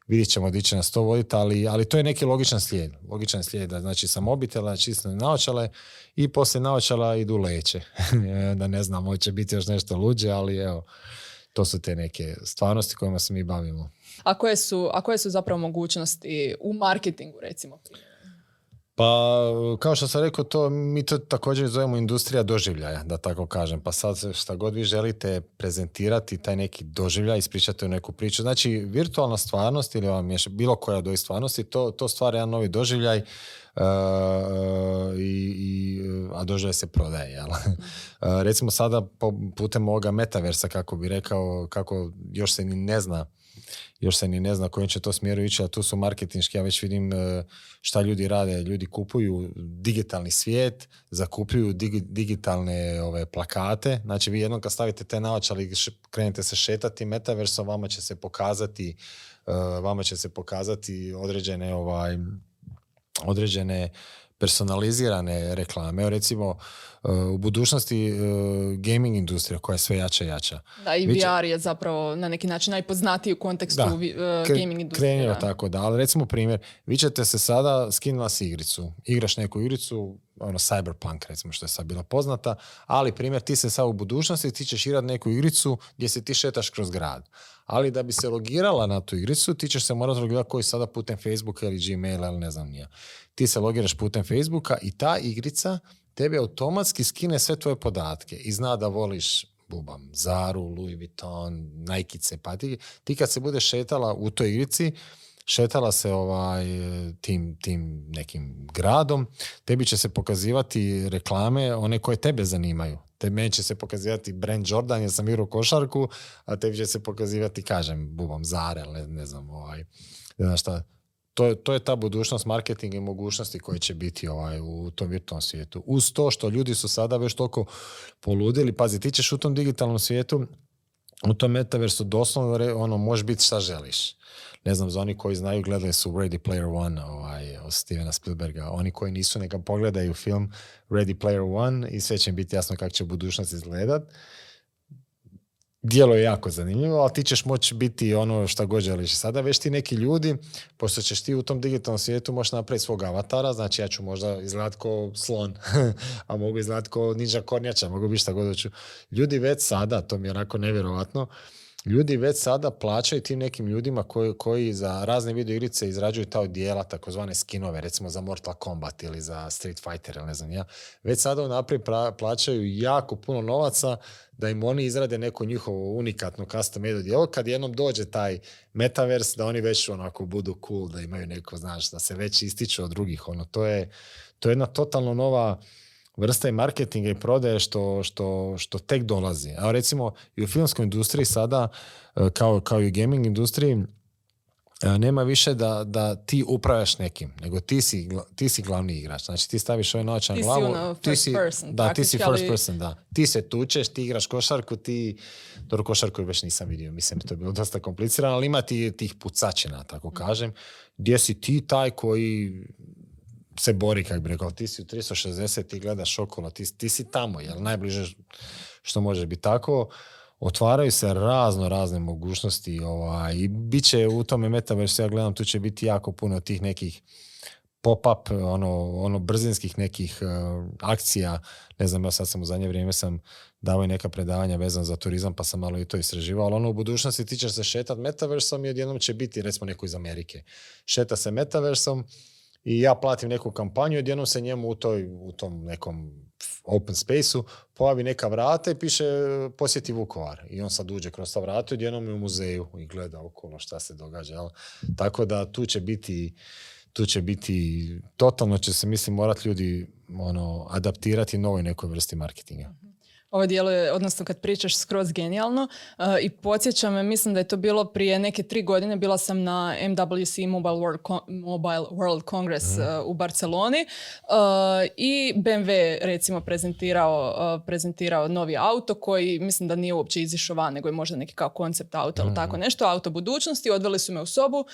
vidjet ćemo di će nas to voditi, ali, ali to je neki logičan slijed. Logičan slijed da znači sa mobitela čisto naočale i poslije naočala idu leće. da ne znam, hoće biti još nešto luđe, ali evo, to su te neke stvarnosti kojima se mi bavimo. A koje su, a koje su zapravo mogućnosti u marketingu recimo? Pa, kao što sam rekao, to, mi to također zovemo industrija doživljaja, da tako kažem. Pa sad šta god vi želite prezentirati taj neki doživljaj, ispričati u neku priču. Znači, virtualna stvarnost ili vam je bilo koja do stvarnosti, to, to stvara jedan novi doživljaj uh, i, i, a doživljaj se prodaje. Jel? Uh, recimo sada putem ovoga metaversa, kako bi rekao, kako još se ni ne zna još se ni ne zna kojim će to smjeru ići, a tu su marketinški, ja već vidim e, šta ljudi rade. Ljudi kupuju digitalni svijet, zakupljuju digitalne ove plakate. Znači vi jednom kad stavite te naočale i krenete se šetati metaversom, vama će se pokazati e, vama će se pokazati određene ovaj određene personalizirane reklame. Evo recimo uh, u budućnosti uh, gaming industrija koja je sve jača i jača. Da, i VR je zapravo na neki način najpoznatiji u kontekstu da, uh, gaming industrije. Da. tako da, ali recimo primjer, vi ćete se sada skinula s igricu, igraš neku igricu, ono Cyberpunk recimo što je sad bila poznata, ali primjer ti se sad u budućnosti ti ćeš igrati neku igricu gdje se ti šetaš kroz grad. Ali da bi se logirala na tu igricu, ti ćeš se morati logirati koji sada putem Facebooka ili Gmaila ili ne znam nija ti se logiraš putem Facebooka i ta igrica tebi automatski skine sve tvoje podatke i zna da voliš bubam, Zaru, Louis Vuitton, Nike, pa ti, kad se budeš šetala u toj igrici, šetala se ovaj, tim, tim nekim gradom, tebi će se pokazivati reklame, one koje tebe zanimaju. Tebi će se pokazivati brand Jordan jer sam igrao košarku, a tebi će se pokazivati, kažem, bubam, Zare, ne, ne znam, ovaj, šta, to to je ta budućnost marketinga i mogućnosti koje će biti ovaj, u tom virtualnom svijetu. Uz to što ljudi su sada već toliko poludili, pazi, ti ćeš u tom digitalnom svijetu, u tom metaversu doslovno ono, može biti šta želiš. Ne znam, za oni koji znaju, gledali su Ready Player One ovaj, od Stevena Spielberga. Oni koji nisu, neka pogledaju film Ready Player One i sve će biti jasno kako će budućnost izgledat Dijelo je jako zanimljivo, ali ti ćeš moći biti ono što god želiš. Sada već ti neki ljudi, pošto ćeš ti u tom digitalnom svijetu možeš napraviti svog avatara, znači ja ću možda izgledati kao slon, a mogu izgledati kao ninja kornjača, mogu biti šta god hoću. Ljudi već sada, to mi je onako nevjerojatno, ljudi već sada plaćaju tim nekim ljudima koji, koji za razne video igrice izrađuju ta odijela, takozvane skinove, recimo za Mortal Kombat ili za Street Fighter ili ne znam ja. Već sada unaprijed plaćaju jako puno novaca da im oni izrade neko njihovo unikatno custom made odijelo. Kad jednom dođe taj metaverse, da oni već onako budu cool, da imaju neko, znaš, da se već ističu od drugih. Ono, to je, to je jedna totalno nova vrsta i marketinga i prodaje što, što, što tek dolazi. A recimo i u filmskoj industriji sada, e, kao, kao i u gaming industriji, e, nema više da, da ti upravljaš nekim, nego ti si, ti si glavni igrač. Znači ti staviš ovaj noć na glavu. Ono ti si person, da, ti si first person, da. Ti se tučeš, ti igraš košarku, ti... Dobro, košarku već nisam vidio, mislim, to je bilo dosta komplicirano, ali ima ti tih pucačina, tako kažem, gdje si ti taj koji se bori, kako bi rekao, ti si u 360, ti gledaš okolo, ti, ti si tamo, jel najbliže što može biti tako. Otvaraju se razno razne mogućnosti ovaj, i bit će u tome metaversu, ja gledam, tu će biti jako puno tih nekih pop-up, ono, ono brzinskih nekih uh, akcija, ne znam, ja sad sam u zadnje vrijeme sam davao neka predavanja vezan za turizam, pa sam malo i to istraživao, ali ono u budućnosti ti ćeš se šetat metaversom i odjednom će biti, recimo, neko iz Amerike. Šeta se metaversom, i ja platim neku kampanju, odjednom se njemu u, toj, u tom nekom open space-u pojavi neka vrata i piše posjeti Vukovar. I on sad uđe kroz ta vrata i odjednom je u muzeju i gleda okolo šta se događa. Jel? Tako da tu će biti tu će biti, totalno će se mislim morati ljudi ono, adaptirati novoj nekoj vrsti marketinga. Ovo dijelo je, odnosno kad pričaš, skroz genijalno uh, i podsjećam me, mislim da je to bilo prije neke tri godine, bila sam na MWC Mobile World, Mobile World Congress mhm. uh, u Barceloni uh, i BMW recimo prezentirao, prezentirao novi auto koji mislim da nije uopće izišao van, nego je možda neki kao koncept auto ili tako mhm. nešto, auto budućnosti, odveli su me u sobu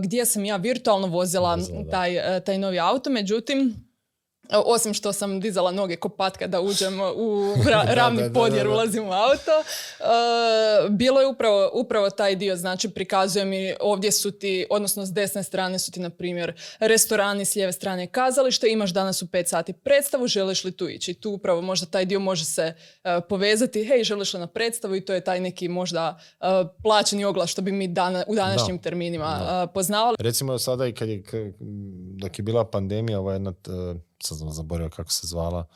gdje sam ja virtualno vozila taj, taj novi auto, međutim osim što sam dizala noge ko patka da uđem u ravni pod jer ulazim u auto, uh, bilo je upravo, upravo taj dio, znači prikazuje mi ovdje su ti, odnosno s desne strane su ti na primjer restorani, s lijeve strane kazalište, imaš danas u 5 sati predstavu, želiš li tu ići? Tu upravo možda taj dio može se uh, povezati, hej, želiš li na predstavu? I to je taj neki možda uh, plaćeni oglas što bi mi dana, u današnjim terminima poznavali. Recimo sada i kad je, dok je bila pandemija, ova jedna sad sam zaboravio kako se zvala,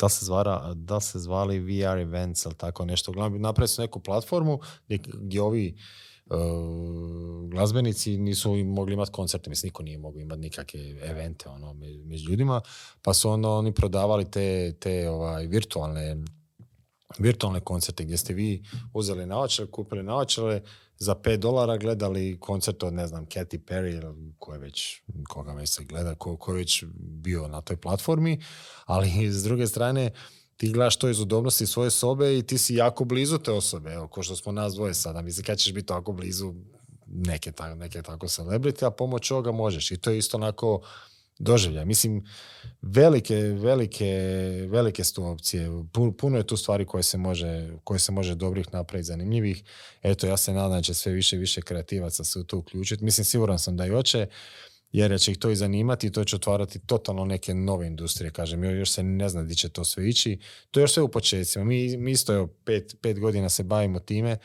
da se, zvara, da se zvali VR events ili tako nešto. Uglavnom, napravili su neku platformu gdje, gdje ovi uh, glazbenici nisu mogli imati koncerte, mislim, niko nije mogao imati nikakve evente ono, među ljudima, pa su onda oni prodavali te, te ovaj, virtualne virtualne koncerte gdje ste vi uzeli naočale, kupili naočale, za 5 dolara gledali koncert od, ne znam, Katy Perry, ko je već, koga već se gleda, ko, ko je već bio na toj platformi, ali s druge strane, ti gledaš to iz udobnosti svoje sobe i ti si jako blizu te osobe, evo, ko što smo nas dvoje sada, mislim, kad ćeš biti tako blizu neke, neke tako celebrity, a pomoć ovoga možeš. I to je isto onako doživljaj. Mislim, velike, velike, velike su opcije. Puno je tu stvari koje se može, koje se može dobrih napraviti, zanimljivih. Eto, ja se nadam da će sve više i više kreativaca se u to uključiti. Mislim, siguran sam da i hoće, jer će ih to i zanimati i to će otvarati totalno neke nove industrije, kažem. Još se ne zna di će to sve ići. To je još sve u početcima. Mi, mi isto, evo, pet, pet godina se bavimo time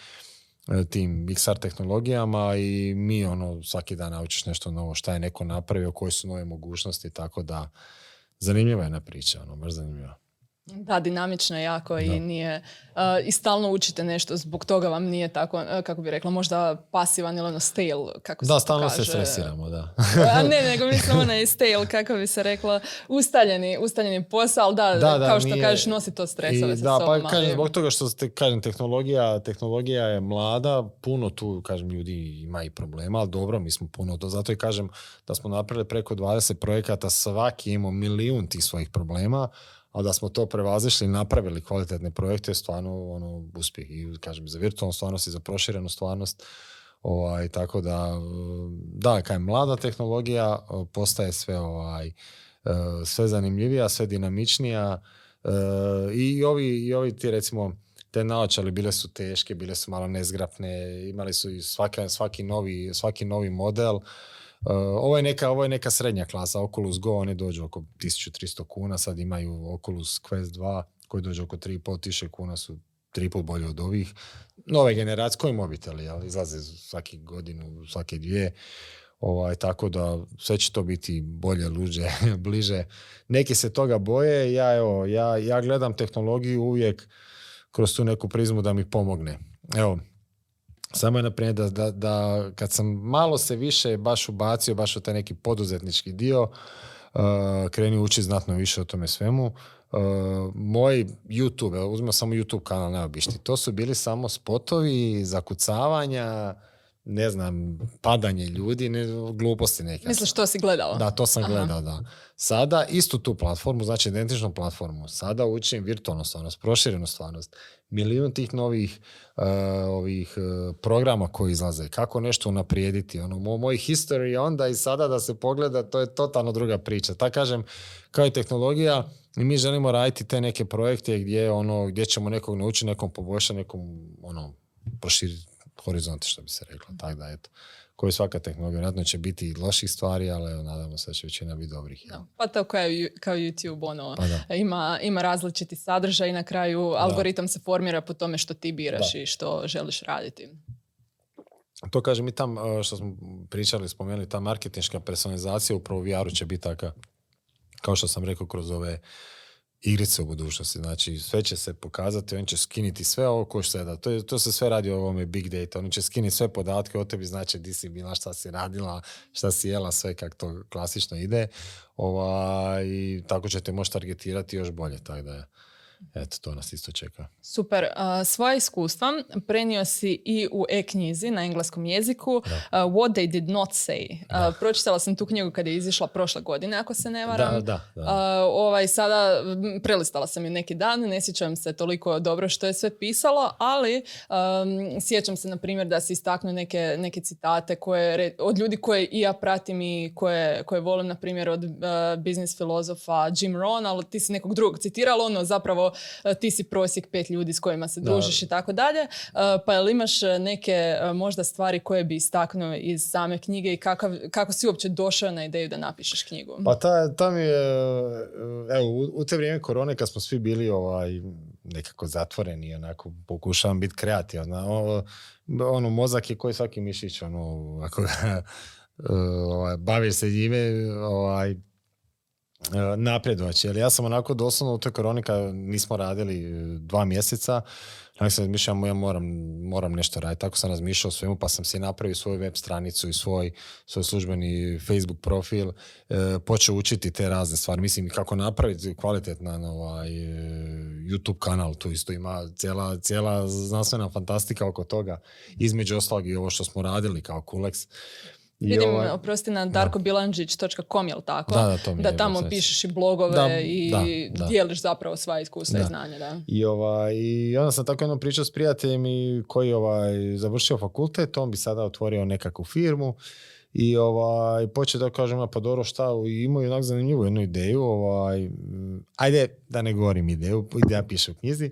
tim XR tehnologijama i mi ono svaki dan naučiš nešto novo, šta je neko napravio, koje su nove mogućnosti, tako da zanimljiva je jedna priča, ono, baš zanimljiva. Da, dinamično je jako i nije i stalno učite nešto, zbog toga vam nije tako, kako bi rekla, možda pasivan ili ono stale, kako da, se stalno se stresiramo, da. A ne, nego mislim ono je stale, kako bi se rekla, ustaljeni, ustaljeni posao, ali da, da, kao što nije... kažeš, nosi to stresove I, sa da, sobom. Pa, kažem, zbog toga što ste, kažem, tehnologija, tehnologija je mlada, puno tu, kažem, ljudi ima i problema, ali dobro, mi smo puno to, zato i kažem da smo napravili preko 20 projekata, svaki imao milijun tih svojih problema, a da smo to prevazišli i napravili kvalitetne projekte je stvarno ono, uspjeh. I kažem, za virtualnu stvarnost i za proširenu stvarnost. Ovaj, tako da, da, kaj mlada tehnologija postaje sve ovaj, e, sve zanimljivija, sve dinamičnija e, i ovi, i ovi ti recimo te naočale bile su teške, bile su malo nezgrapne, imali su i svaki, svaki, novi, svaki novi model. Uh, ovo, je neka, ovo je neka srednja klasa, Oculus Go, oni dođu oko 1300 kuna, sad imaju Oculus Quest 2 koji dođu oko 3500 kuna, su tri put bolje od ovih. Nove generacije, koji mobiteli, ali izlaze svaki godinu, svake dvije. Ovaj, tako da sve će to biti bolje, luđe, bliže. Neki se toga boje, ja, evo, ja, ja gledam tehnologiju uvijek kroz tu neku prizmu da mi pomogne. Evo, samo je naprijed da, da, da, kad sam malo se više baš ubacio, baš u taj neki poduzetnički dio, uh, krenio učiti znatno više o tome svemu. Uh, moj YouTube, uzmemo samo YouTube kanal neobični, to su bili samo spotovi, zakucavanja, ne znam, padanje ljudi, ne, gluposti neke. Misliš što si gledao? Da, to sam gledao, da. Sada istu tu platformu, znači identičnu platformu, sada učim virtualnu stvarnost, proširenu stvarnost, milijun tih novih uh, ovih uh, programa koji izlaze, kako nešto unaprijediti, ono, moj history onda i sada da se pogleda, to je totalno druga priča. Tako kažem, kao i tehnologija, i mi želimo raditi te neke projekte gdje, ono, gdje ćemo nekog naučiti, nekom poboljšati, nekom ono, proširiti horizonte, što bi se reklo. Tako da, eto, koji svaka tehnologija, vjerojatno će biti i loših stvari, ali evo, nadamo se da će većina biti dobrih. Ja. Pa to kao, kao YouTube, ono, pa ima, ima različiti sadržaj i na kraju algoritam se formira po tome što ti biraš i što želiš raditi. To kažem i tam e, što smo pričali, spomenuli, ta marketinška personalizacija upravo u VR-u će biti taka, kao što sam rekao, kroz ove igrice u budućnosti. Znači, sve će se pokazati, oni će skiniti sve ovo ko što je da. To, to se sve radi o ovome big data. Oni će skiniti sve podatke o tebi, znači di si bila, šta si radila, šta si jela, sve kako to klasično ide. Ova, I tako ćete moći targetirati još bolje. Tako da je eto, to nas isto čeka. Super. Uh, svoje iskustva prenio si i u e-knjizi na engleskom jeziku uh, What they did not say. Uh, pročitala sam tu knjigu kada je izišla prošle godine, ako se ne varam. Da, da, da. ovaj, sada prelistala sam ju neki dan, ne sjećam se toliko dobro što je sve pisalo, ali um, sjećam se, na primjer, da si istaknuo neke, neke citate koje, od ljudi koje i ja pratim i koje, koje volim, na primjer, od biznis filozofa Jim Rohn, ali ti si nekog drugog citirala, ono zapravo ti si prosjek pet ljudi s kojima se družiš i tako dalje. E, pa jel imaš e, neke možda stvari koje bi istaknuo iz same knjige i kakav, kako si uopće došao na ideju da napišeš knjigu? Pa ta, ta mi je, evo, u, u te vrijeme korone kad smo svi bili ovaj, nekako zatvoreni, onako pokušavam biti kreativan. Ono, ono, mozak je koji svaki mišić, ono, ako ovaj, baviš se njime, ovaj, E, napredovać. Jer ja sam onako doslovno u toj koroni nismo radili e, dva mjeseca, ja sam razmišljao, ja moram, moram nešto raditi. Tako sam razmišljao o svemu, pa sam si napravio svoju web stranicu i svoj, svoj službeni Facebook profil. E, počeo učiti te razne stvari. Mislim, kako napraviti kvalitetna ovaj, YouTube kanal. Tu isto ima cijela, cijela znanstvena fantastika oko toga. Između ostalog i ovo što smo radili kao Kulex. Vidim, ovaj, oprosti, na darkobilanđić.com, jel tako? Da, da, da tamo pišeš i blogove i dijeliš zapravo sva iskustva i znanja. Da. I, ovaj, I onda sam tako jednom pričao s prijateljem i koji ovaj, završio fakultet, on bi sada otvorio nekakvu firmu i ovaj, počeo da kažem, pa dobro šta, imaju onak zanimljivu jednu ideju, ovaj, ajde da ne govorim ideju, ideja piše u knjizi,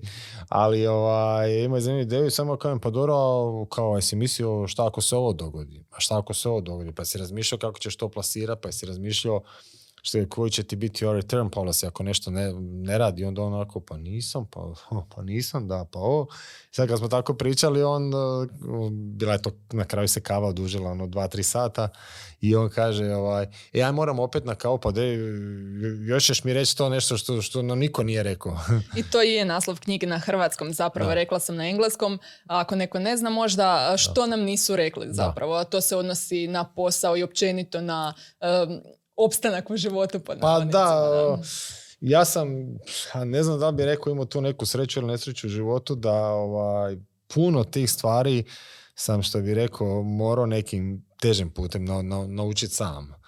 ali ovaj, imaju zanimljivu ideju i samo kažem, pa dobro, kao mislio šta ako se ovo dogodi, a šta ako se ovo dogodi, pa si razmišljao kako ćeš to plasirati, pa si razmišljao što je, koji će ti biti your return policy ako nešto ne, ne radi, onda onako, pa nisam, pa, pa nisam, da, pa ovo. Sad kad smo tako pričali, on, uh, bila je to, na kraju se kava odužila, ono, dva, tri sata i on kaže, ovaj, e, ja moram opet na kavu, pa de, još ćeš mi reći to nešto što, što no, niko nije rekao. I to je naslov knjige na hrvatskom, zapravo, rekla sam na engleskom, a ako neko ne zna možda što nam nisu rekli zapravo, a to se odnosi na posao i općenito na um, opstanak u životu. Pa da, ja sam, ne znam da li bi rekao imao tu neku sreću ili nesreću u životu da ovaj, puno tih stvari sam što bi rekao morao nekim težim putem na, na, naučiti sam.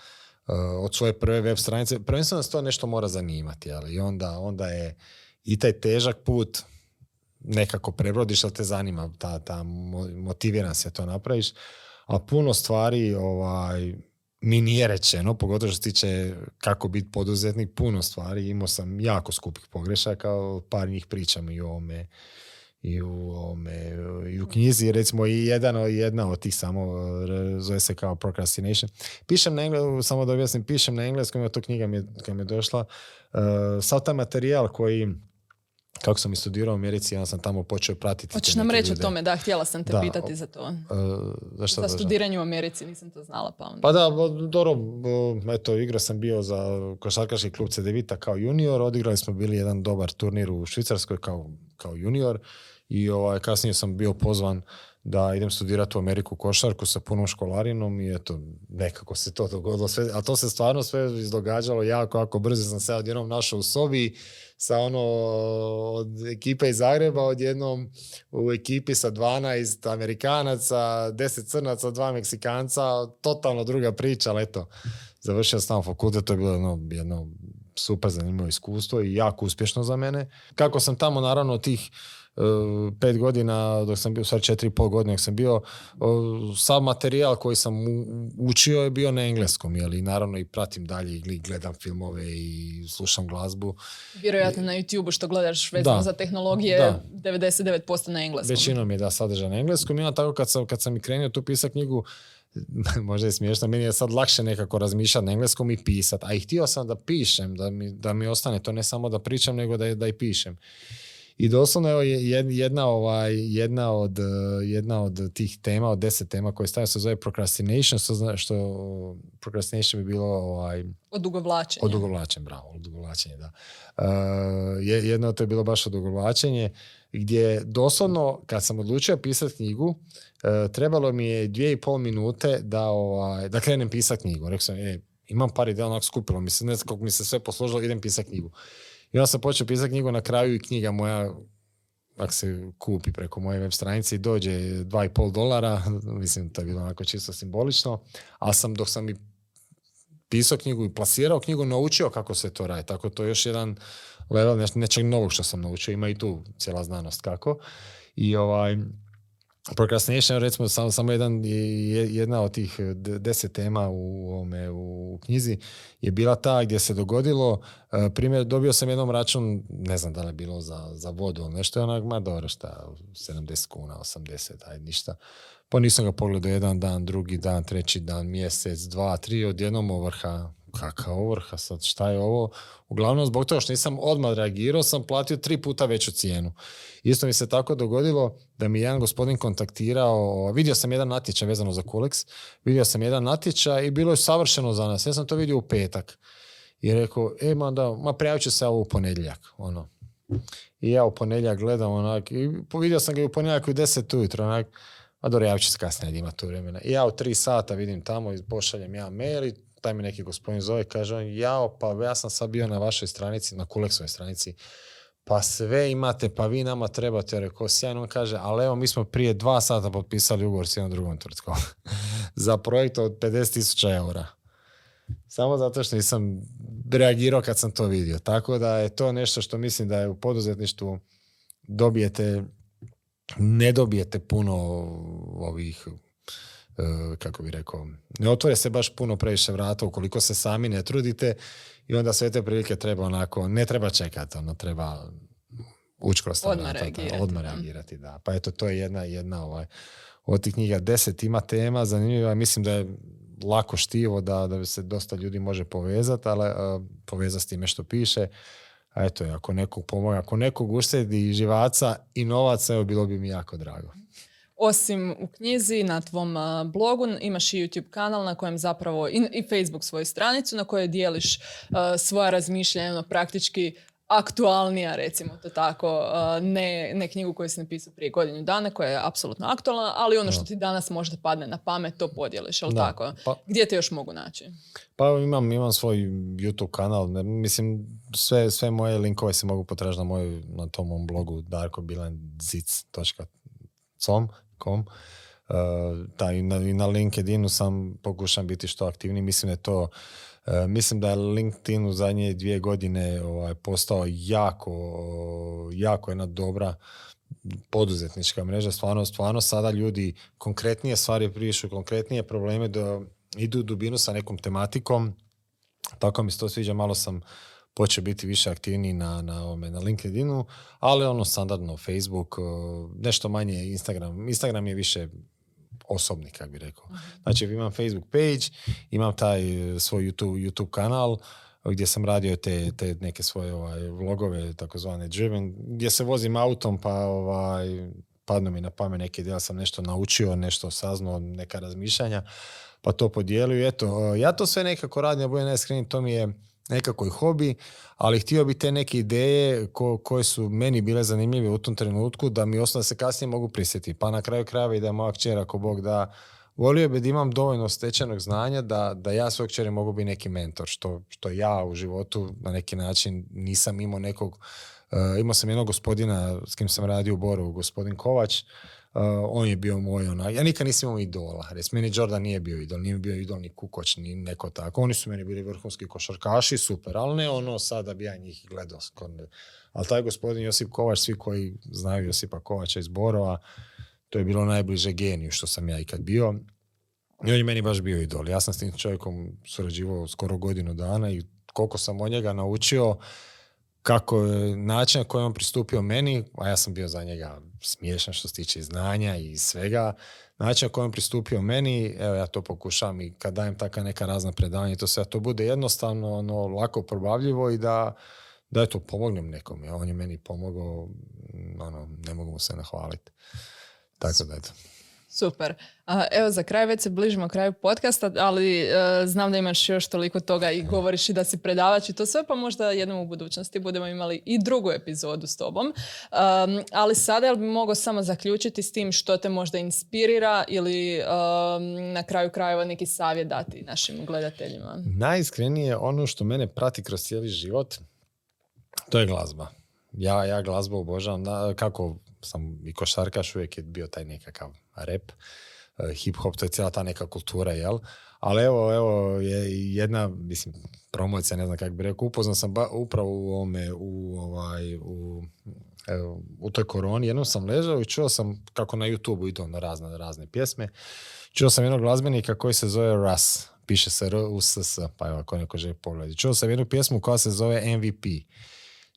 Uh, od svoje prve web stranice. Prvenstveno nas to nešto mora zanimati, ali onda, onda je i taj težak put nekako prebrodiš, ali te zanima, ta, ta motiviran se to napraviš, a puno stvari ovaj, mi nije rečeno, pogotovo što se tiče kako biti poduzetnik, puno stvari. Imao sam jako skupih pogrešaka, par njih pričam i o ovome, i u, ome, i u knjizi, recimo i jedan, jedna od tih samo zove se kao procrastination. Pišem na engleskom, samo da objasnim, pišem na engleskom, to knjiga mi je, kad mi je došla. Uh, sav taj materijal koji kako sam i studirao u Americi, ja sam tamo počeo pratiti. Hoćeš nam reći o tome, da, htjela sam te pitati za to. Uh, za, za studiranje u Americi, nisam to znala. Pa, onda. pa da, dobro, eto, igrao sam bio za košarkaški klub Cedevita kao junior, odigrali smo bili jedan dobar turnir u Švicarskoj kao, kao junior i ovaj, kasnije sam bio pozvan da idem studirati u Ameriku košarku sa punom školarinom i eto, nekako se to dogodilo sve, a to se stvarno sve izdogađalo jako, jako brzo sam se odjednom našao u sobi sa ono od ekipe iz Zagreba, odjednom u ekipi sa 12 Amerikanaca, 10 Crnaca, dva Meksikanca, totalno druga priča, ali eto, završio sam fakultet, to je bilo jedno, jedno super zanimljivo iskustvo i jako uspješno za mene. Kako sam tamo naravno tih pet godina, dok sam bio, sad četiri i pol godine dok sam bio, sav materijal koji sam učio je bio na engleskom, jel? I naravno i pratim dalje i gledam filmove i slušam glazbu. Vjerojatno na YouTube što gledaš vezano za tehnologije, da. 99% na engleskom. Većinom je da sadržaj na engleskom. I tako kad sam, kad sam i krenio tu pisati knjigu, možda je smiješno, meni je sad lakše nekako razmišljati na engleskom i pisati. A i htio sam da pišem, da mi, da mi ostane to ne samo da pričam, nego da, da i pišem. I doslovno evo jedna, ovaj, jedna, od, eh, jedna od tih tema, od deset tema koje stavio se zove procrastination, što, zna, što procrastination bi bilo ovaj, odugovlačenje. Odugovlačenje, bravo, odugovlačenje, da. Uh, jedno od to je bilo baš odugovlačenje, gdje doslovno, kad sam odlučio pisati knjigu, uh, trebalo mi je dvije i pol minute da, ovaj, da krenem pisati knjigu. Rekao sam, e, imam par ideja, onak skupilo mi se, ne znam kako mi se sve posložilo, idem pisati knjigu. I onda sam počeo pisati knjigu na kraju i knjiga moja ako se kupi preko moje web stranice i dođe 2,5 dolara, mislim to je bilo onako čisto simbolično, ali sam dok sam i pisao knjigu i plasirao knjigu, naučio kako se to radi. Tako to je još jedan level nečeg novog što sam naučio. Ima i tu cijela znanost kako. I ovaj, Procrastination, recimo, samo, samo jedan, jedna od tih deset tema u, ome, u knjizi je bila ta gdje se dogodilo, e, primjer, dobio sam jednom račun, ne znam da li je bilo za, za vodu, nešto je onak, ma dobro, šta, 70 kuna, 80, aj ništa. Pa nisam ga pogledao jedan dan, drugi dan, treći dan, mjesec, dva, tri, odjednom ovrha, kakav ovrha sad, šta je ovo? Uglavnom zbog toga što nisam odmah reagirao, sam platio tri puta veću cijenu. Isto mi se tako dogodilo da mi jedan gospodin kontaktirao, vidio sam jedan natječaj vezano za Kulex, vidio sam jedan natječaj i bilo je savršeno za nas. Ja sam to vidio u petak. I rekao, e, ma da, ma prijavit ću se ovo u ponedjeljak. Ono. I ja u ponedjeljak gledam onak, i vidio sam ga i u ponedjeljak u deset ujutro, onak, a dobro, javit ću se kasnije, ima tu vremena. I ja u tri sata vidim tamo i pošaljem ja mail i taj mi neki gospodin zove, kaže on, jao, pa ja sam sad bio na vašoj stranici, na Kuleksovoj stranici, pa sve imate, pa vi nama trebate, rekao, sjajno, on kaže, ali evo, mi smo prije dva sata potpisali ugovor s jednom drugom tvrtkom za projekt od 50.000 eura. Samo zato što nisam reagirao kad sam to vidio. Tako da je to nešto što mislim da je u poduzetništvu dobijete, ne dobijete puno ovih kako bi rekao, ne otvore se baš puno previše vrata ukoliko se sami ne trudite i onda sve te prilike treba onako, ne treba čekati, ono treba ući kroz odmah reagirati. Odmah reagirati, da. Pa eto, to je jedna, jedna ovaj, od tih knjiga deset ima tema, zanimljiva, mislim da je lako štivo da, da se dosta ljudi može povezati, ali uh, povezati s time što piše. A eto, ako nekog pomoga, ako nekog uštedi živaca i novaca, evo, bilo bi mi jako drago. Osim u knjizi, na tvom blogu imaš i YouTube kanal na kojem zapravo i, Facebook svoju stranicu na kojoj dijeliš svoja razmišljanja, ono, praktički aktualnija, recimo to tako, ne, ne knjigu koju si napisao prije godinu dana, koja je apsolutno aktualna, ali ono što ti danas možda padne na pamet, to podijeliš, jel tako? Pa, Gdje te još mogu naći? Pa imam, imam svoj YouTube kanal, mislim, sve, sve moje linkove se mogu potražiti na, moj, na tom mom blogu darkobilanzic.com com. Uh, i, na, I na LinkedInu sam pokušam biti što aktivniji. Mislim da je to uh, mislim da je LinkedIn u zadnje dvije godine ovaj, postao jako, jako jedna dobra poduzetnička mreža. Stvarno, stvarno sada ljudi konkretnije stvari prišu, konkretnije probleme do, idu u dubinu sa nekom tematikom. Tako mi se to sviđa. Malo sam počeo biti više aktivniji na, na, ovome, na LinkedInu, ali ono standardno Facebook, nešto manje Instagram. Instagram je više osobni, kak bi rekao. Znači, imam Facebook page, imam taj e, svoj YouTube, YouTube kanal, gdje sam radio te, te neke svoje ovaj, vlogove, takozvane driven, gdje se vozim autom, pa ovaj, padnu mi na pamet neki dijel sam nešto naučio, nešto saznao, neka razmišljanja, pa to podijelio. Eto, ja to sve nekako radim, ja budem najiskreniji, to mi je nekako i hobi, ali htio bi te neke ideje ko, koje su meni bile zanimljive u tom trenutku, da mi ostane se kasnije mogu prisjetiti. Pa na kraju krajeva i da je moja kćer, ako Bog da, volio bi da imam dovoljno stečenog znanja da, da ja svog kćeri mogu biti neki mentor, što, što ja u životu na neki način nisam imao nekog, uh, imao sam jednog gospodina s kim sam radio u Boru, gospodin Kovač, on je bio moj ona, ja nikad nisam imao idola, res meni Jordan nije bio idol, nije bio idol ni Kukoć, ni neko tako, oni su meni bili vrhunski košarkaši, super, ali ne ono sada bi ja njih gledao, ali taj gospodin Josip Kovač, svi koji znaju Josipa Kovača iz Borova, to je bilo najbliže geniju što sam ja ikad bio. I on je meni baš bio idol. Ja sam s tim čovjekom surađivao skoro godinu dana i koliko sam od njega naučio, kako je način na koji on pristupio meni, a ja sam bio za njega smiješan što se tiče znanja i svega, način na koji on pristupio meni, evo ja to pokušavam i kad dajem taka neka razna predavanja, to sve to bude jednostavno, ono, lako probavljivo i da, da eto, pomognem nekom. Ja, on je meni pomogao, ono, ne mogu mu se nahvaliti. Tako da eto. Super. evo za kraj već se bližimo kraju podcasta, ali e, znam da imaš još toliko toga i govoriš i da si predavač i to sve, pa možda jednom u budućnosti budemo imali i drugu epizodu s tobom. ali sada jel bi mogao samo zaključiti s tim što te možda inspirira ili na kraju krajeva neki savjet dati našim gledateljima? Najiskrenije ono što mene prati kroz cijeli život, to je glazba. Ja, ja glazbu obožavam. Kako sam i košarkaš, uvijek je bio taj nekakav rap, eh, hip hop, to je cijela ta neka kultura, jel? Ali evo, evo je jedna, mislim, promocija, ne znam kako bi rekao, upoznao sam ba, upravo u ovome, u, ovaj, u, evo, u toj koroni, jednom sam ležao i čuo sam kako na YouTube idu na razne, razne pjesme. Čuo sam jednog glazbenika koji se zove Russ, piše se R U S S, pa evo ako neko želi pogledati. Čuo sam jednu pjesmu koja se zove MVP.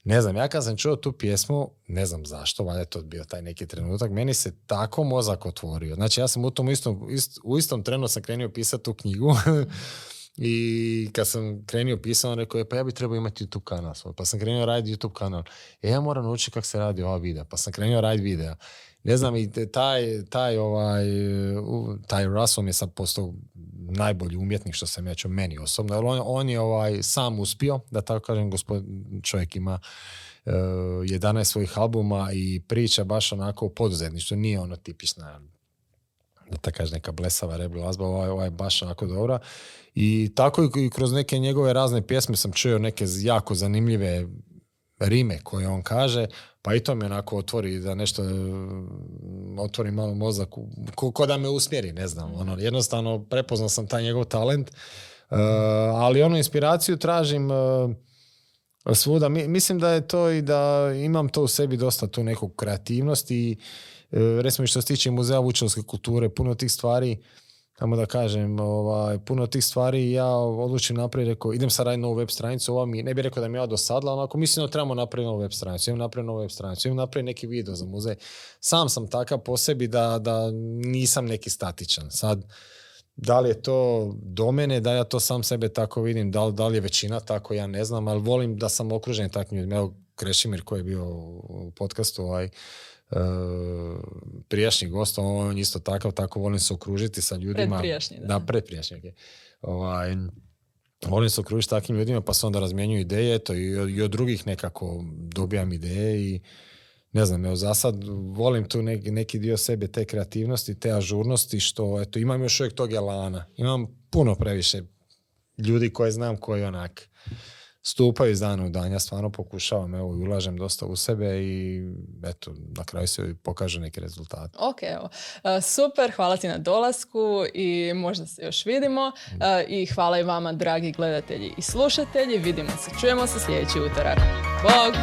Ne znam, ja kad sam čuo tu pjesmu, ne znam zašto, valjda je to bio taj neki trenutak, meni se tako mozak otvorio. Znači ja sam u tom istom, u istom trenu sam krenio pisati tu knjigu i kad sam krenio pisao, on rekao je, pa ja bi trebao imati YouTube kanal svoj. Pa sam krenio raditi YouTube kanal. E, ja moram naučiti kako se radi ova videa. Pa sam krenio raditi videa. Ne znam, i taj, taj, ovaj, taj Russell je sad postao najbolji umjetnik što ja čuo meni osobno. On, on je ovaj, sam uspio, da tako kažem, gospod, čovjek ima uh, e, 11 svojih albuma i priča baš onako o poduzetništvu. Nije ono tipična da tako kaže neka blesava rap glazba, ovaj, ovaj baš onako dobra. I tako i kroz neke njegove razne pjesme sam čuo neke jako zanimljive rime koje on kaže, pa i to mi onako otvori da nešto otvori malo mozak, ko, da me usmjeri, ne znam. Ono, jednostavno prepoznao sam taj njegov talent, uh, ali onu inspiraciju tražim uh, svuda. mislim da je to i da imam to u sebi dosta tu neku kreativnost i uh, recimo što se tiče muzeja vučelske kulture, puno tih stvari tamo da kažem, ovaj, puno tih stvari ja odlučim napraviti, rekao, idem sad raditi novu web stranicu, ova mi, ne bih rekao da mi je dosadla, ali ako mislim da trebamo napraviti novu web stranicu, imam napraviti novu web stranicu, imam napraviti neki video za muzej. Sam sam takav po sebi da, da nisam neki statičan. Sad, da li je to do mene, da ja to sam sebe tako vidim, da li, da li je većina tako, ja ne znam, ali volim da sam okružen takvim ljudima. Evo, Krešimir koji je bio u podcastu, ovaj, E, prijašnji gost, on isto takav, tako volim se okružiti sa ljudima. Predprijašnji, da. Da, predprijašnji, okay. ovaj, volim se okružiti takvim ljudima pa se onda razmjenjuju ideje, eto, i, i od drugih nekako dobijam ideje i ne znam, evo za sad volim tu neki, neki dio sebe, te kreativnosti, te ažurnosti, što eto, imam još uvijek tog jelana. Imam puno previše ljudi koje znam koji onak stupaju iz dana u dan. Ja stvarno pokušavam, evo, ulažem dosta u sebe i eto, na kraju se pokaže neki rezultat. Ok, evo. E, super, hvala ti na dolasku i možda se još vidimo. Mm. E, I hvala i vama, dragi gledatelji i slušatelji. Vidimo se, čujemo se sljedeći utorak. Bog!